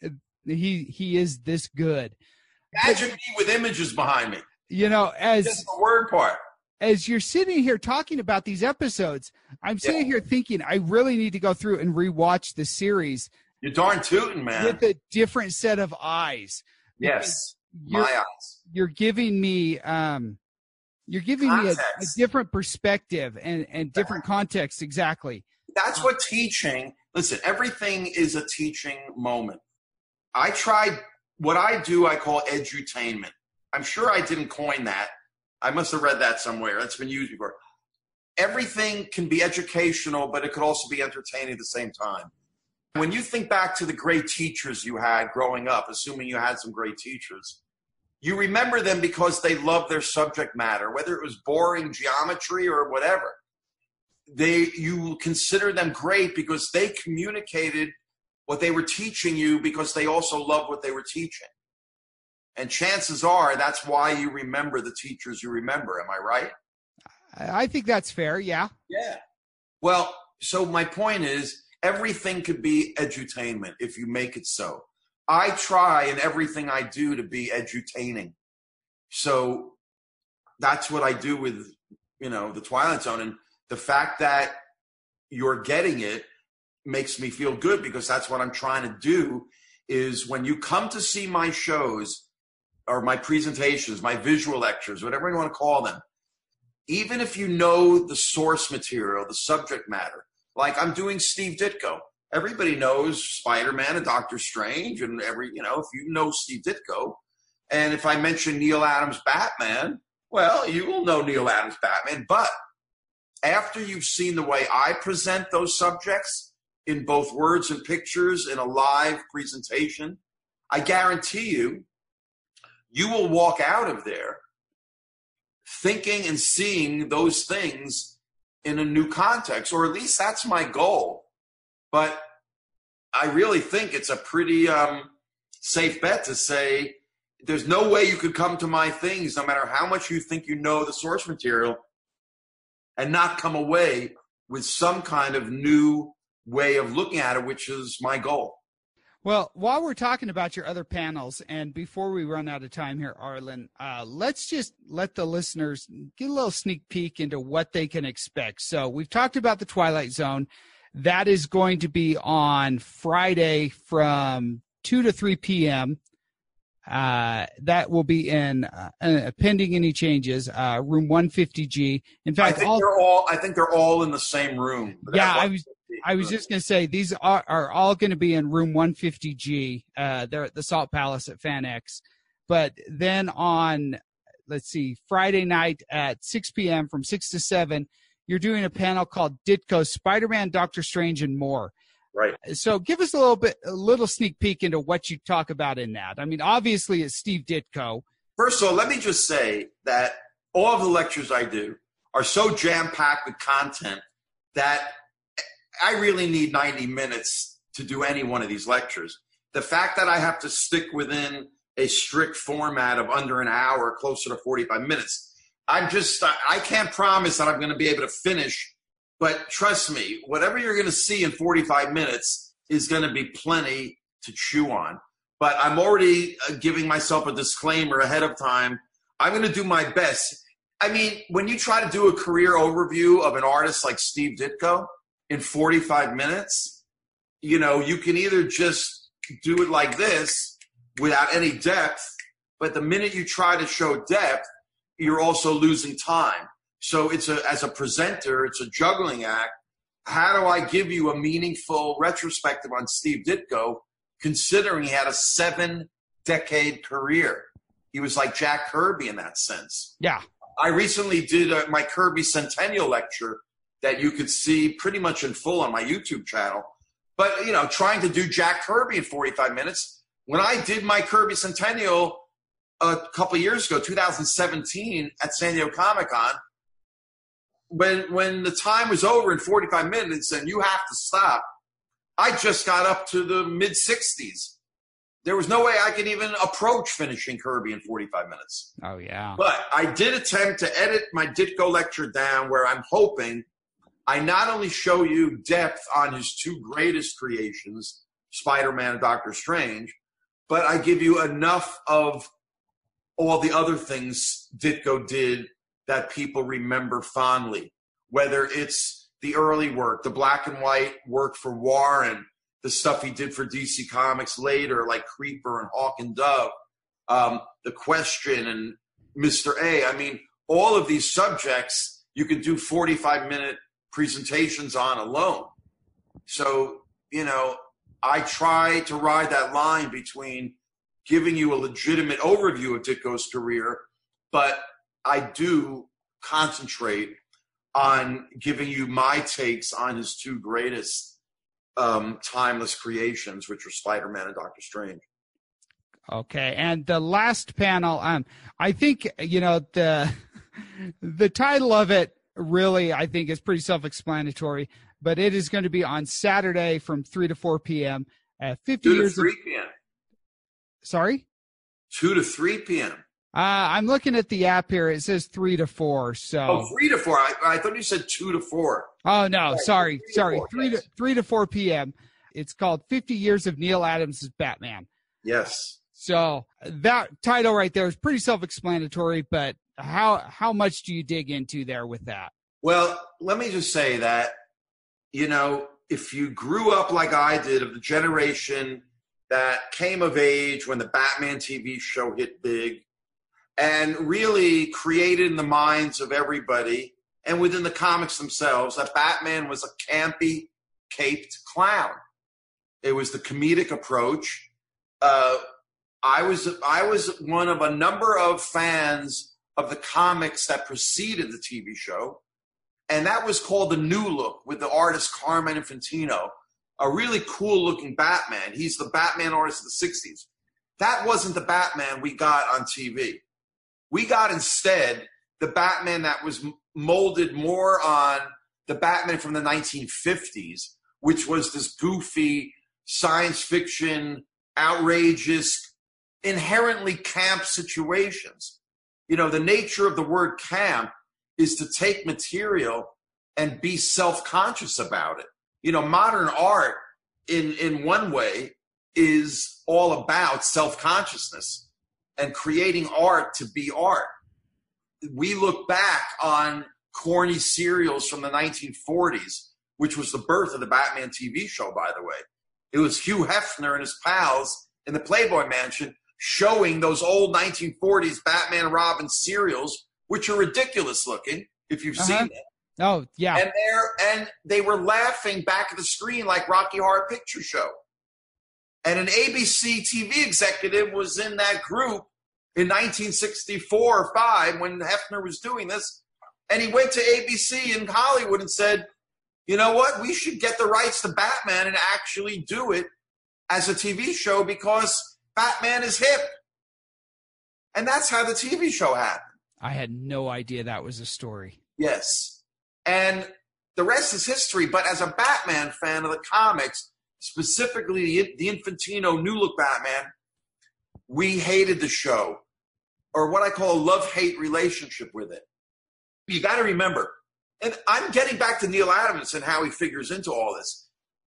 S1: he, he is this good.
S2: Imagine me with images behind me.
S1: You know, as
S2: Just the word part.
S1: As you're sitting here talking about these episodes, I'm sitting here thinking I really need to go through and rewatch the series
S2: You're darn tootin', man.
S1: with a different set of eyes.
S2: yes, my eyes.
S1: you're giving me um you're giving me a, a different perspective and and different context exactly.
S2: That's what teaching. Listen, everything is a teaching moment. I tried what I do. I call edutainment. I'm sure I didn't coin that. I must have read that somewhere. That's been used before. Everything can be educational, but it could also be entertaining at the same time. When you think back to the great teachers you had growing up, assuming you had some great teachers, you remember them because they loved their subject matter, whether it was boring geometry or whatever they you consider them great because they communicated what they were teaching you because they also loved what they were teaching and chances are that's why you remember the teachers you remember. Am i right?
S1: I think that's fair. Yeah.
S2: yeah. Well so my point is everything could be edutainment if you make it so. I try in everything i do to be edutaining. So that's what i do with you know the twilight zone. And the fact that you're getting it makes me feel good because that's what I'm trying to do is when you come to see my shows or my presentations, my visual lectures, whatever you want to call them, even if you know the source material, the subject matter, like I'm doing Steve Ditko. Everybody knows Spider-Man and Doctor Strange and every, you know, if you know Steve Ditko, and if I mention Neal Adams Batman, well, you will know Neal Adams Batman, but after you've seen the way I present those subjects in both words and pictures in a live presentation, I guarantee you, you will walk out of there thinking and seeing those things in a new context, or at least that's my goal. But I really think it's a pretty um, safe bet to say there's no way you could come to my things, no matter how much you think you know the source material, and not come away with some kind of new way of looking at it, which is my goal.
S1: Well, while we're talking about your other panels, and before we run out of time here, Arlen, uh, let's just let the listeners get a little sneak peek into what they can expect. So we've talked about the Twilight Zone. That is going to be on Friday from 2 to 3 p.m. Uh, that will be in, uh, uh, pending any changes, uh, room 150G. In
S2: I
S1: fact,
S2: think
S1: all,
S2: they're all. I think they're all in the same room.
S1: yeah, I was I was just going to say these are, are all going to be in room 150G. Uh, they're at the Salt Palace at FanX. But then on, let's see, Friday night at 6 p.m. from 6 to 7, you're doing a panel called Ditko Spider Man, Doctor Strange, and more.
S2: right.
S1: So give us a little bit, a little sneak peek into what you talk about in that. I mean, obviously it's Steve Ditko.
S2: First of all, let me just say that all of the lectures I do are so jam packed with content that I really need 90 minutes to do any one of these lectures. The fact that I have to stick within a strict format of under an hour, closer to 45 minutes, I'm just, I can't promise that I'm going to be able to finish, but trust me, whatever you're going to see in 45 minutes is going to be plenty to chew on. But I'm already uh, giving myself a disclaimer ahead of time. I'm going to do my best. I mean, when you try to do a career overview of an artist like Steve Ditko in 45 minutes, you know, you can either just do it like this without any depth, but the minute you try to show depth, you're also losing time. So it's a as a presenter, it's a juggling act. How do I give you a meaningful retrospective on Steve Ditko, considering he had a seven decade career? He was like Jack Kirby in that sense.
S1: Yeah.
S2: I recently did a, my Kirby Centennial lecture that you could see pretty much in full on my YouTube channel. But, you know, trying to do Jack Kirby in 45 minutes. When I did my Kirby Centennial a couple years ago, 2017, at San Diego Comic Con, when when the time was over in 45 minutes and you have to stop, I just got up to the mid 60s. There was no way I could even approach finishing Kirby in 45 minutes.
S1: Oh yeah.
S2: But I did attempt to edit my Ditko lecture down where I'm hoping I not only show you depth on his two greatest creations, Spider-Man and Doctor Strange, but I give you enough of all the other things Ditko did that people remember fondly, whether it's the early work, the black and white work for Warren, the stuff he did for DC Comics later, like Creeper and Hawk and Dove, um, The Question and Mr. A. I mean, all of these subjects you can do 45 minute presentations on alone. So, you know, I try to ride that line between giving you a legitimate overview of Ditko's career, but I do concentrate on giving you my takes on his two greatest um, timeless creations, which are Spider Man and Doctor Strange.
S1: Okay, and the last panel, um, I think you know the the title of it really, I think, is pretty self-explanatory. But it is going to be on Saturday from three to four p.m. At fifty
S2: Two to
S1: years.
S2: three
S1: Of,
S2: p.m.
S1: sorry,
S2: Two to three p.m.
S1: uh, I'm looking at the app here. It says three to four. So.
S2: Oh, three to four. I, I thought you said two to four.
S1: Oh no,
S2: Right,
S1: sorry,
S2: three to
S1: sorry.
S2: four,
S1: Three to three to four p.m. It's called Fifty Years of Neal Adams' Batman.
S2: Yes.
S1: So that title right there is pretty self-explanatory, but how how much do you dig into there with that?
S2: Well, let me just say that, you know, if you grew up like I did of the generation that came of age when the Batman TV show hit big and really created in the minds of everybody and within the comics themselves that Batman was a campy, caped clown. It was the comedic approach. Uh, I was I was one of a number of fans of the comics that preceded the TV show and that was called the New Look with the artist Carmine Infantino, a really cool looking Batman. He's the Batman artist of the 60s. That wasn't the Batman we got on TV. We got instead the Batman that was molded more on the Batman from the 1950s, which was this goofy science fiction, outrageous, inherently camp situations. You know, the nature of the word camp is to take material and be self-conscious about it. You know, modern art in in one way is all about self-consciousness and creating art to be art. We look back on corny serials from the 1940s, which was the birth of the Batman TV show, by the way. It was Hugh Hefner and his pals in the Playboy Mansion showing those old 1940s Batman Robin serials, which are ridiculous looking if you've
S1: Uh-huh.
S2: seen it.
S1: Oh yeah,
S2: And they're and they were laughing back at the screen like Rocky Horror Picture Show. And an ABC TV executive was in that group in 1964 or 5 when Hefner was doing this. And he went to ABC in Hollywood and said, you know what? We should get the rights to Batman and actually do it as a TV show because Batman is hip. And that's how the TV show happened.
S1: I had no idea that was a story.
S2: Yes. And the rest is history. But as a Batman fan of the comics, specifically the, the Infantino New Look Batman, we hated the show, or what I call a love hate relationship with it. You got to remember, and I'm getting back to Neal Adams and how he figures into all this.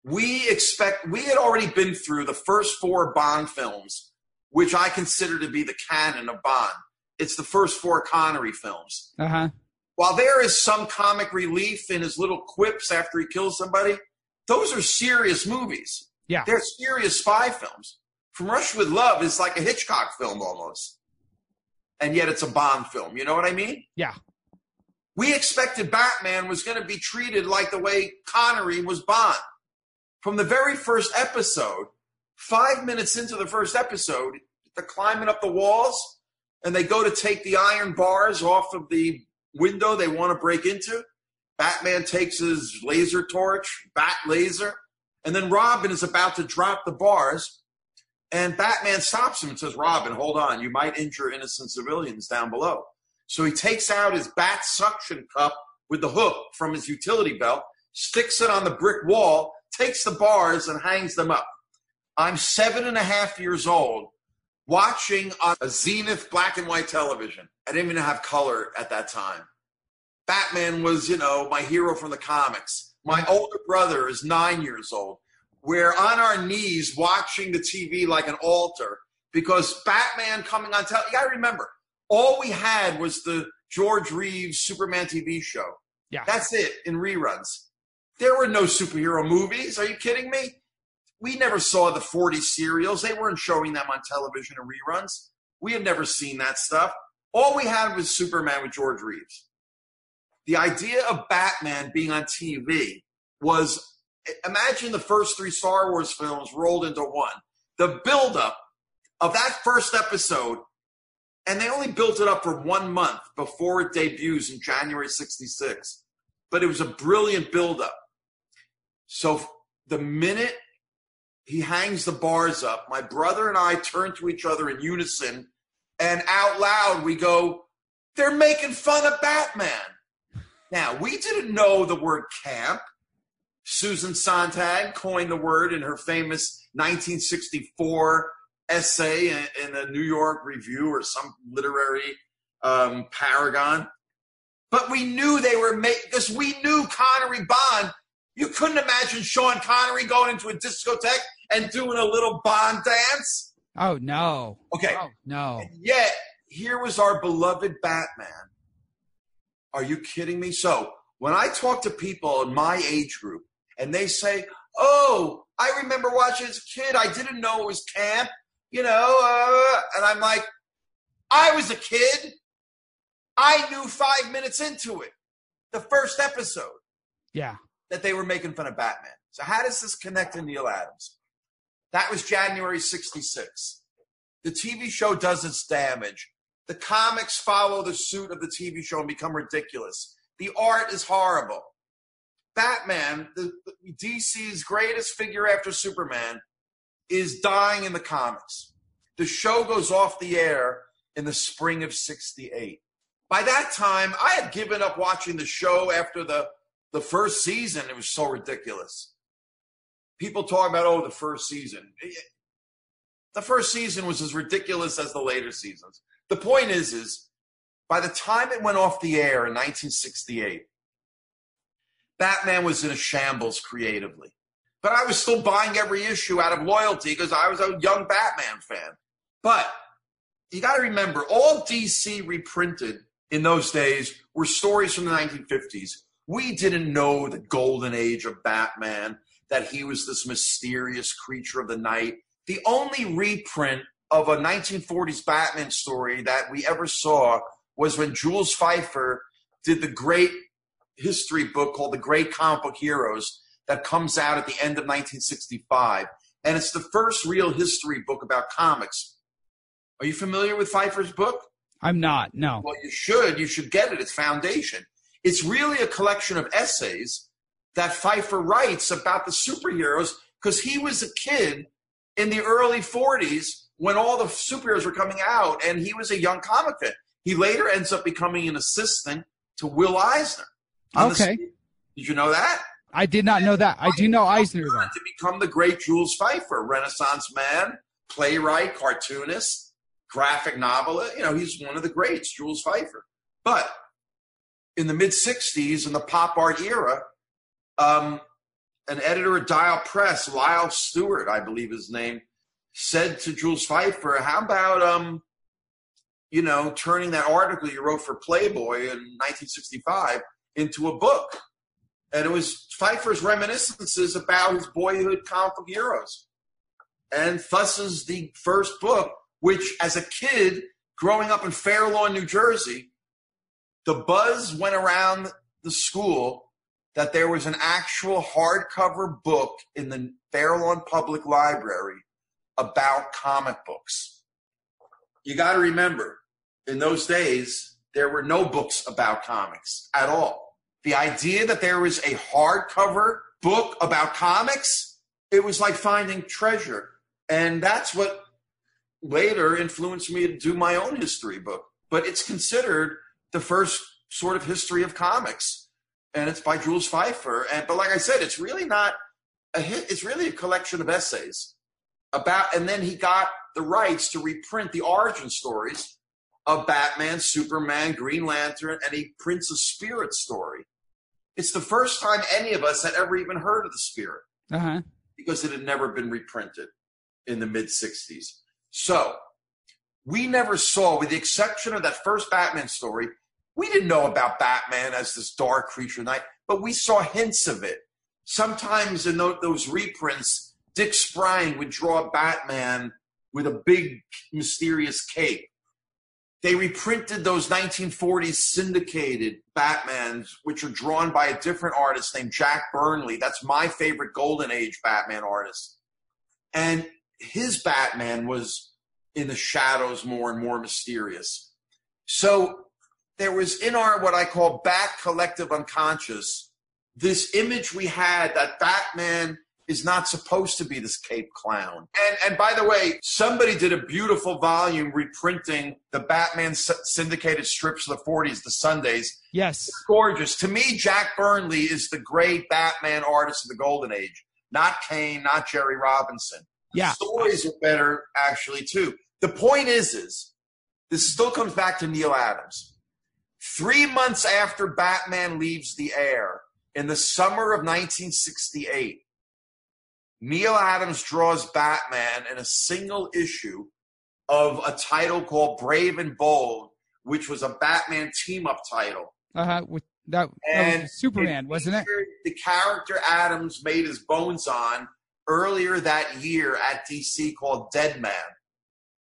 S2: We expect, we had already been through the first four Bond films, which I consider to be the canon of Bond. It's the first four Connery films.
S1: Uh huh.
S2: While there is some comic relief in his little quips after he kills somebody, those are serious movies.
S1: Yeah.
S2: They're serious spy films. From Russia with Love is like a Hitchcock film almost. And yet it's a Bond film. You know what I mean?
S1: Yeah.
S2: We expected Batman was going to be treated like the way Connery was Bond. From the very first episode, five minutes into the first episode, they're climbing up the walls and they go to take the iron bars off of the window they want to break into. Batman takes his laser torch, bat laser, and then Robin is about to drop the bars. And Batman stops him and says, Robin, hold on. You might injure innocent civilians down below. So he takes out his bat suction cup with the hook from his utility belt, sticks it on the brick wall, takes the bars, and hangs them up. I'm seven and a half years old watching on a Zenith black and white television. I didn't even have color at that time. Batman was, you know, my hero from the comics. My older brother is nine years old. We're on our knees watching the TV like an altar because Batman coming on television. You got to remember, all we had was the George Reeves Superman TV show.
S1: Yeah.
S2: That's it in reruns. There were no superhero movies. Are you kidding me? We never saw the 40 serials. They weren't showing them on television or reruns. We had never seen that stuff. All we had was Superman with George Reeves. The idea of Batman being on TV was imagine the first three Star Wars films rolled into one. The buildup of that first episode, and they only built it up for one month before it debuts in January 66. But it was a brilliant buildup. So the minute he hangs the bars up, my brother and I turn to each other in unison, and out loud we go, They're making fun of Batman. Now, we didn't know the word camp. Susan Sontag coined the word in her famous 1964 essay in, the New York Review or some literary um, paragon. But we knew they were making, because we knew Connery Bond. You couldn't imagine Sean Connery going into a discotheque and doing a little Bond dance.
S1: Oh no.
S2: Okay.
S1: Oh no.
S2: And yet, here was our beloved Batman. Are you kidding me? So, when I talk to people in my age group and they say, Oh, I remember watching as a kid, I didn't know it was camp, you know, uh, and I'm like, I was a kid. I knew five minutes into it, the first episode,
S1: Yeah.
S2: That they were making fun of Batman. So, how does this connect to Neal Adams? That was January 66. The TV show does its damage. The comics follow the suit of the TV show and become ridiculous. The art is horrible. Batman, the, the DC's greatest figure after Superman, is dying in the comics. The show goes off the air in the spring of 68. By that time, I had given up watching the show after the, the first season. It was so ridiculous. People talk about, oh, the first season. The first season was as ridiculous as the later seasons. The point is, is by the time it went off the air in 1968, Batman was in a shambles creatively. But I was still buying every issue out of loyalty because I was a young Batman fan. But you got to remember, all DC reprinted in those days were stories from the 1950s. We didn't know the golden age of Batman, that he was this mysterious creature of the night. The only reprint of a 1940s Batman story that we ever saw was when Jules Feiffer did the great history book called The Great Comic Book Heroes that comes out at the end of 1965. And it's the first real history book about comics. Are you familiar with Feiffer's book?
S1: I'm not. No.
S2: Well, you should. You should get it. It's Foundation. It's really a collection of essays that Feiffer writes about the superheroes because he was a kid in the early 40s when all the superheroes were coming out and he was a young comic fan. He later ends up becoming an assistant to Will Eisner. the
S1: Okay.
S2: Did you know that?
S1: I did not know that. I do know Eisner though.
S2: To become the great Jules Feiffer, Renaissance man, playwright, cartoonist, graphic novelist. You know, he's one of the greats, Jules Feiffer. But in the mid 60s in the pop art era, um, an editor at Dial Press, Lyle Stewart, I believe his name, said to Jules Feiffer, How about, um, you know, turning that article you wrote for Playboy in 1965 into a book? And it was Feiffer's reminiscences about his boyhood comic book heroes. And thus is the first book, which as a kid growing up in Fair Lawn, New Jersey, the buzz went around the school that there was an actual hardcover book in the Fair Lawn Public Library about comic books. You got to remember, in those days, there were no books about comics at all. The idea that there was a hardcover book about comics, it was like finding treasure. And that's what later influenced me to do my own history book. But it's considered the first sort of history of comics. And it's by Jules Feiffer. And but like I said, it's really not a hit, it's really a collection of essays about and then he got the rights to reprint the origin stories of Batman, Superman, Green Lantern, and he prints a spirit story. It's the first time any of us had ever even heard of the spirit
S1: Uh-huh.
S2: because it had never been reprinted in the mid 60s. So we never saw, with the exception of that first Batman story, we didn't know about Batman as this dark creature night, but we saw hints of it. Sometimes in those reprints, Dick Sprang would draw Batman with a big mysterious cape. They reprinted those 1940s syndicated Batmans, which are drawn by a different artist named Jack Burnley. That's my favorite Golden Age Batman artist. And his Batman was in the shadows more and more mysterious. So there was in our what I call Bat collective unconscious this image we had that Batman is not supposed to be this cape clown. And and by the way, somebody did a beautiful volume reprinting the Batman syndicated strips of the 40s, the Sundays.
S1: Yes.
S2: Gorgeous. To me, Jack Burnley is the great Batman artist of the Golden Age. Not Kane, not Jerry Robinson.
S1: Yeah.
S2: Stories are better actually too. The point is, is this still comes back to Neal Adams. Three months after Batman leaves the air, in the summer of 1968, Neal Adams draws Batman in a single issue of a title called Brave and Bold, which was a Batman team up title.
S1: Uh-huh. With that, that
S2: And
S1: was Superman, wasn't it?
S2: The character Adams made his bones on earlier that year at DC called Deadman.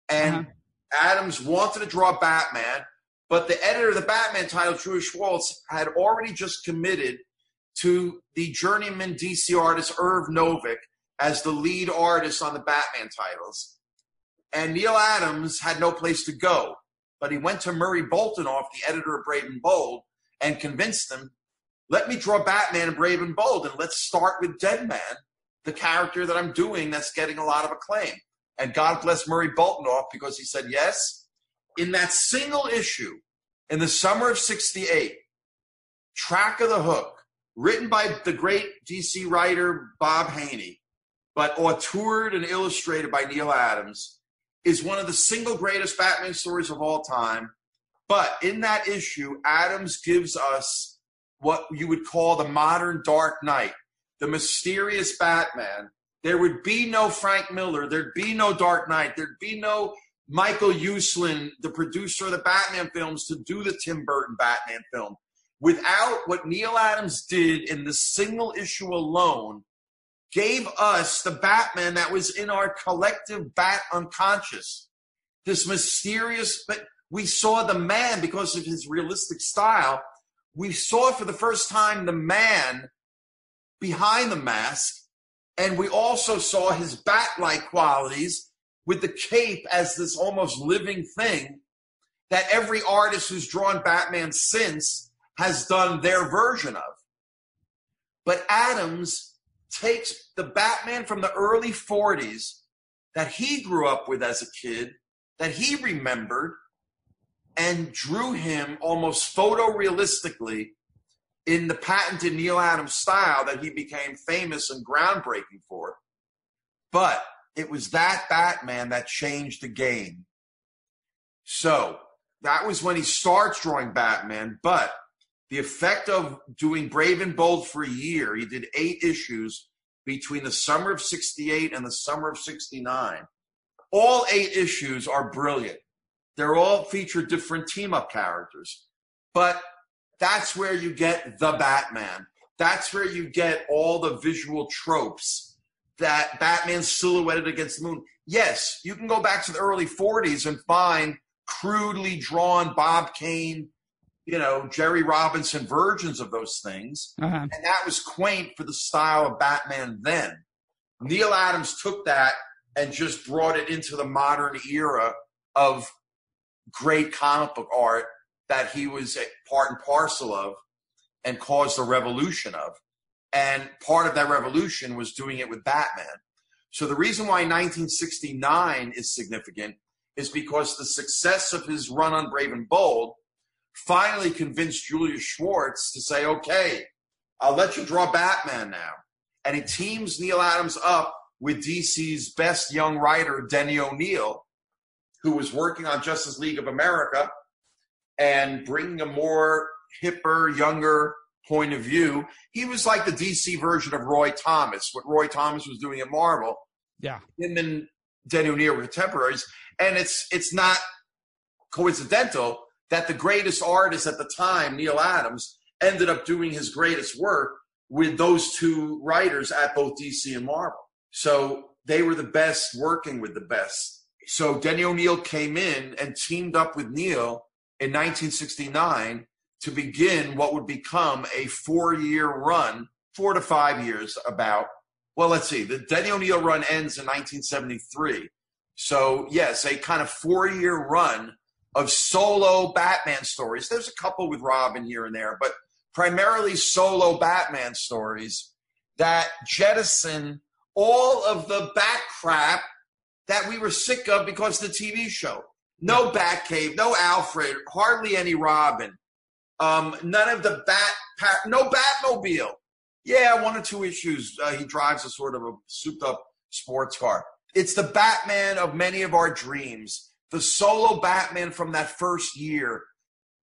S2: And
S1: Uh-huh.
S2: Adams wanted to draw Batman, but the editor of the Batman title, Drew Schwartz, had already just committed to the journeyman DC artist Irv Novick as the lead artist on the Batman titles. And Neal Adams had no place to go, but he went to Murray Boltinoff, the editor of Brave and Bold, and convinced him, let me draw Batman in Brave and Bold, and let's start with Deadman, the character that I'm doing that's getting a lot of acclaim. And God bless Murray Boltinoff because he said yes. In that single issue in the summer of 68, Track of the Hook, written by the great DC writer Bob Haney, but auteured and illustrated by Neal Adams, is one of the single greatest Batman stories of all time. But in that issue, Adams gives us what you would call the modern Dark Knight, the mysterious Batman. There would be no Frank Miller, there'd be no Dark Knight, there'd be no Michael Uslan, the producer of the Batman films, to do the Tim Burton Batman film. Without what Neal Adams did in the single issue alone, gave us the Batman that was in our collective bat unconscious. This mysterious, but we saw the man because of his realistic style. We saw for the first time the man behind the mask, and we also saw his bat like qualities with the cape as this almost living thing that every artist who's drawn Batman since has done their version of. But Adams takes the Batman from the early 40s that he grew up with as a kid, that he remembered, and drew him almost photorealistically in the patented Neal Adams style that he became famous and groundbreaking for. But it was that Batman that changed the game. So that was when he starts drawing Batman, but the effect of doing Brave and Bold for a year, he did eight issues between the summer of 68 and the summer of 69. All eight issues are brilliant. They're all feature different team up characters. But that's where you get the Batman. That's where you get all the visual tropes that Batman silhouetted against the moon. Yes, you can go back to the early 40s and find crudely drawn Bob Kane, you know, Jerry Robinson versions of those things. Uh-huh. And that was quaint for the style of Batman then. Neal Adams took that and just brought it into the modern era of great comic book art that he was a part and parcel of and caused a revolution of. And part of that revolution was doing it with Batman. So the reason why 1969 is significant is because the success of his run on Brave and Bold finally convinced Julius Schwartz to say, okay, I'll let you draw Batman now. And he teams Neal Adams up with DC's best young writer, Denny O'Neil, who was working on Justice League of America and bringing a more hipper, younger point of view. He was like the DC version of Roy Thomas, what Roy Thomas was doing at Marvel.
S1: Yeah.
S2: Him and Denny O'Neil were contemporaries. And it's it's not coincidental that the greatest artist at the time, Neal Adams, ended up doing his greatest work with those two writers at both DC and Marvel. So they were the best working with the best. So Denny O'Neil came in and teamed up with Neal in 1969 to begin what would become a four year run, four to five years about. Well, let's see. The Denny O'Neil run ends in 1973. So, yes, a kind of four year run of solo Batman stories. There's a couple with Robin here and there, but primarily solo Batman stories that jettison all of the bat crap that we were sick of because of the TV show. No Batcave, no Alfred, hardly any Robin. Um, none of the Bat, no Batmobile. Yeah, one or two issues. Uh, he drives a sort of a souped up sports car. It's the Batman of many of our dreams, the solo Batman from that first year.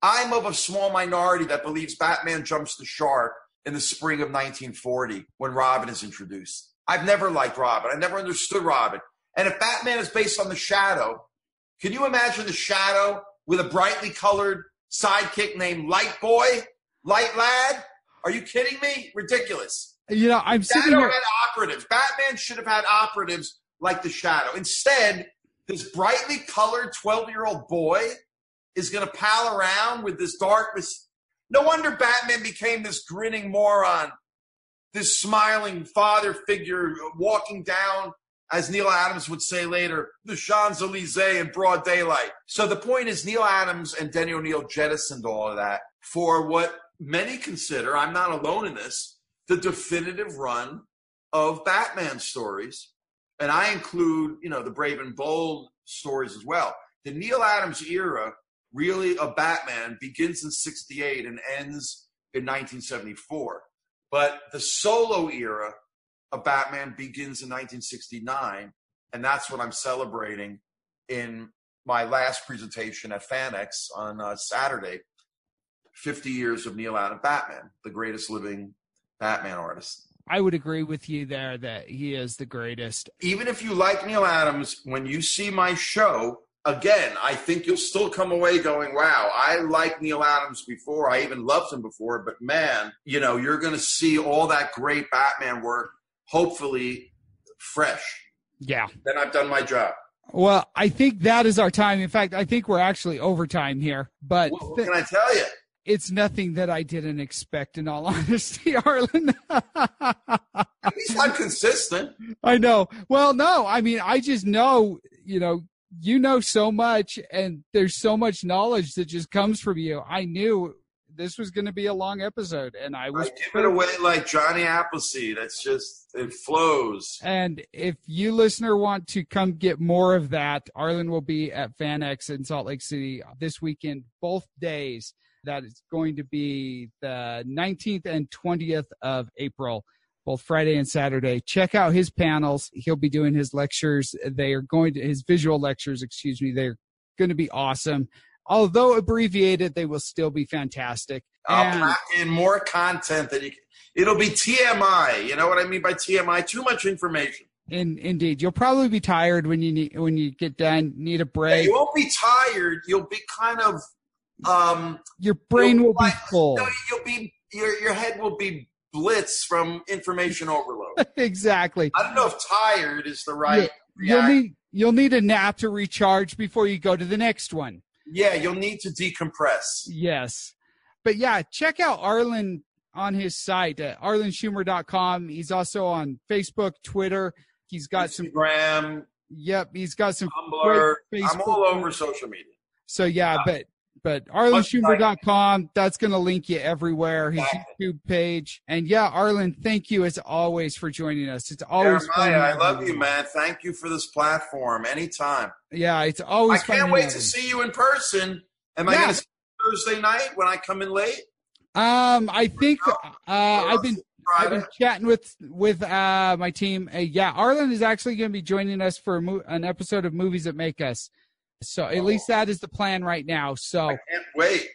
S2: I'm of a small minority that believes Batman jumps the shark in the spring of 1940 when Robin is introduced. I've never liked Robin. I never understood Robin. And if Batman is based on the Shadow, can you imagine the Shadow with a brightly colored sidekick named Light Boy, Light Lad? Are you kidding me? Ridiculous.
S1: You know, I'm
S2: Shadow
S1: sitting here.
S2: had operatives. Batman should have had operatives like the Shadow. Instead, this brightly colored 12 year old boy is going to pal around with this darkness. No wonder Batman became this grinning moron, this smiling father figure walking down, as Neal Adams would say later, the Champs Elysees in broad daylight. So the point is, Neal Adams and Denny O'Neil jettisoned all of that for what many consider, I'm not alone in this, the definitive run of Batman stories and I include, you know, the Brave and Bold stories as well. The Neal Adams era, really, of Batman begins in 68 and ends in 1974. But the solo era of Batman begins in 1969, and that's what I'm celebrating in my last presentation at FanX on uh, Saturday. 50 years of Neal Adams Batman, the greatest living Batman artist.
S1: I would agree with you there that he is the greatest.
S2: Even if you like Neal Adams, when you see my show, again, I think you'll still come away going, wow, I liked Neal Adams before. I even loved him before, but man, you know, you're going to see all that great Batman work, hopefully fresh.
S1: Yeah.
S2: Then I've done my job.
S1: Well, I think that is our time. In fact, I think we're actually overtime here. But
S2: what, what can I tell you?
S1: it's nothing that I didn't expect, in all honesty, Arlen.
S2: At least I'm consistent.
S1: I know. Well, no, I mean, I just know, you know, you know so much, and there's so much knowledge that just comes from you. I knew this was going to be a long episode, and I was. I
S2: give it away like Johnny Appleseed. That's just it flows.
S1: And if you listener want to come get more of that, Arlen will be at FanX in Salt Lake City this weekend, both days. That is going to be the 19th and 20th of April, both Friday and Saturday. Check out his panels. He'll be doing his lectures. They are going to his visual lectures, excuse me. They're going to be awesome. Although abbreviated, they will still be fantastic.
S2: I'll pack in more content that you. Can, it'll be TMI. You know what I mean by TMI? Too much information.
S1: In, indeed, you'll probably be tired when you need when you get done. Need a break.
S2: You won't be tired. You'll be kind of. Um,
S1: Your brain will be full.
S2: no, you'll be your your head will be blitz from information overload.
S1: exactly.
S2: I don't know if tired is the right.
S1: You'll need you'll need a nap to recharge before you go to the next one.
S2: Yeah, you'll need to decompress.
S1: Yes. But yeah, check out Arlen on his site at arlenschumer.com. He's also on Facebook, Twitter. He's got some
S2: Instagram,
S1: yep, he's got some
S2: Tumblr. I'm all over social media.
S1: So yeah,
S2: Yeah.
S1: but but arlenschumer.com, that's going to link you everywhere. His YouTube page. And yeah, Arlen, thank you as always for joining us. It's always fun.
S2: Jeremiah, I love you, man. Thank you for this platform. Anytime.
S1: Yeah, it's
S2: I
S1: always fun.
S2: I can't wait to see you in person. Am I
S1: Yeah.
S2: going to see you Thursday night when I come in late?
S1: Um, I think uh, I've been I've been chatting with with uh my team. Uh, yeah, Arlen is actually going to be joining us for mo- an episode of Movies That Make Us. So at
S2: Oh.
S1: least that is the plan right now. So
S2: I can't wait.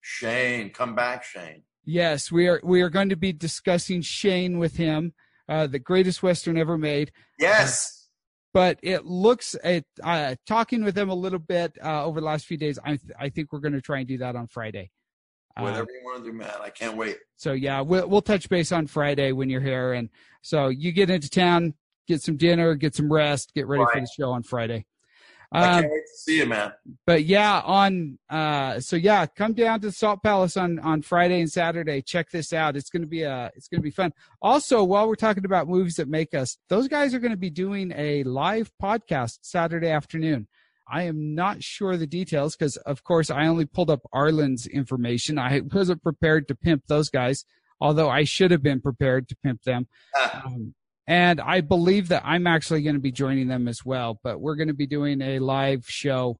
S2: Shane, come back, Shane.
S1: yes, we are we are going to be discussing Shane with him, uh, the greatest western ever made.
S2: Yes.
S1: But it looks at uh, talking with him a little bit uh, over the last few days. I th- I think we're going to try and do that on Friday. Uh,
S2: Whatever you want to do, man. I can't wait.
S1: So yeah, we'll we'll touch base on Friday when you're here, and so you get into town, get some dinner, get some rest, get ready for the show on Friday.
S2: I
S1: Um,
S2: can't wait to see you, man.
S1: but yeah, on uh, so yeah, come down to the Salt Palace on on Friday and Saturday. Check this out. It's gonna be a it's gonna be fun. Also, while we're talking about movies that make us, those guys are gonna be doing a live podcast Saturday afternoon. I am not sure the details because, of course, I only pulled up Arlen's information. I wasn't prepared to pimp those guys, although I should have been prepared to pimp them.
S2: Ah,
S1: Um, and I believe that I'm actually going to be joining them as well. But we're going to be doing a live show,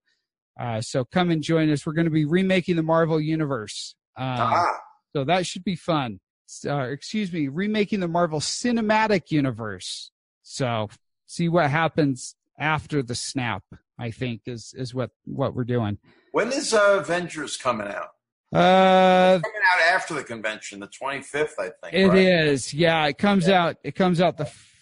S1: uh, so come and join us. We're going to be remaking the Marvel universe, uh,
S2: ah,
S1: so that should be fun. Uh, excuse me, remaking the Marvel Cinematic Universe. So see what happens after the snap. I think is is what what we're doing.
S2: when is uh, Avengers coming out?
S1: Uh,
S2: Coming out after the convention, the 25th, I think.
S1: It is,
S2: right?
S1: yeah. It comes out. It comes out the f-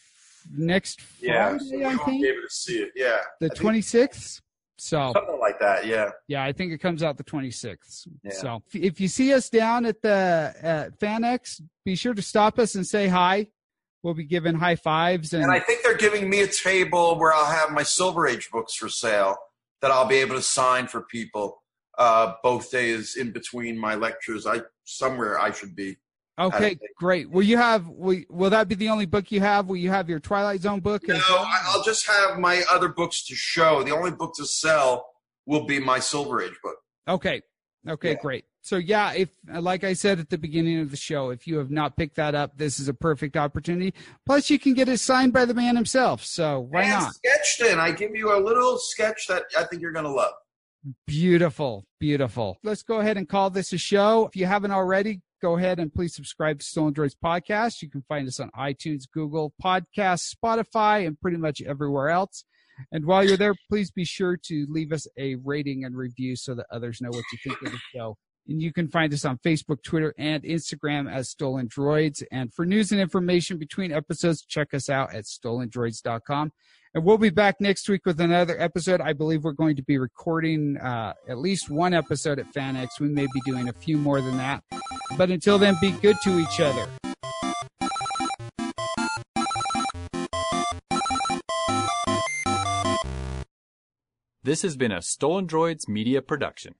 S1: next
S2: Yeah,
S1: Friday,
S2: so
S1: I think,
S2: be able to see it. Yeah,
S1: the
S2: I
S1: twenty sixth. So
S2: something like that. Yeah,
S1: yeah, I think it comes out the twenty sixth.
S2: Yeah.
S1: So if, if you see us down at the at FanX, be sure to stop us and say hi. We'll be giving high fives and,
S2: and I think they're giving me a table where I'll have my Silver Age books for sale that I'll be able to sign for people uh, both days in between my lectures. I somewhere I should be.
S1: okay, great. Will you have? Will, will that be the only book you have? Will you have your Twilight Zone book?
S2: No. I'll just have my other books to show. The only book to sell will be my Silver Age book.
S1: Okay. Okay,
S2: Yeah.
S1: great. So yeah, if like I said at the beginning of the show, if you have not picked that up, this is a perfect opportunity. Plus you can get it signed by the man himself. So why
S2: and
S1: not?
S2: sketched in. I give you a little sketch that I think you're going to love.
S1: Beautiful, beautiful. Let's go ahead and call this a show. If you haven't already, go ahead and please subscribe to Stolen Droids Podcast. You can find us on iTunes, Google Podcasts, Spotify, and pretty much everywhere else. And while you're there, please be sure to leave us a rating and review so that others know what you think of the show. And you can find us on Facebook, Twitter, and Instagram as Stolen Droids. And for news and information between episodes, check us out at stolendroids.com. And we'll be back next week with another episode. I believe we're going to be recording uh, at least one episode at FanX. We may be doing a few more than that. But until then, be good to each other.
S3: This has been a Stolen Droids Media Production.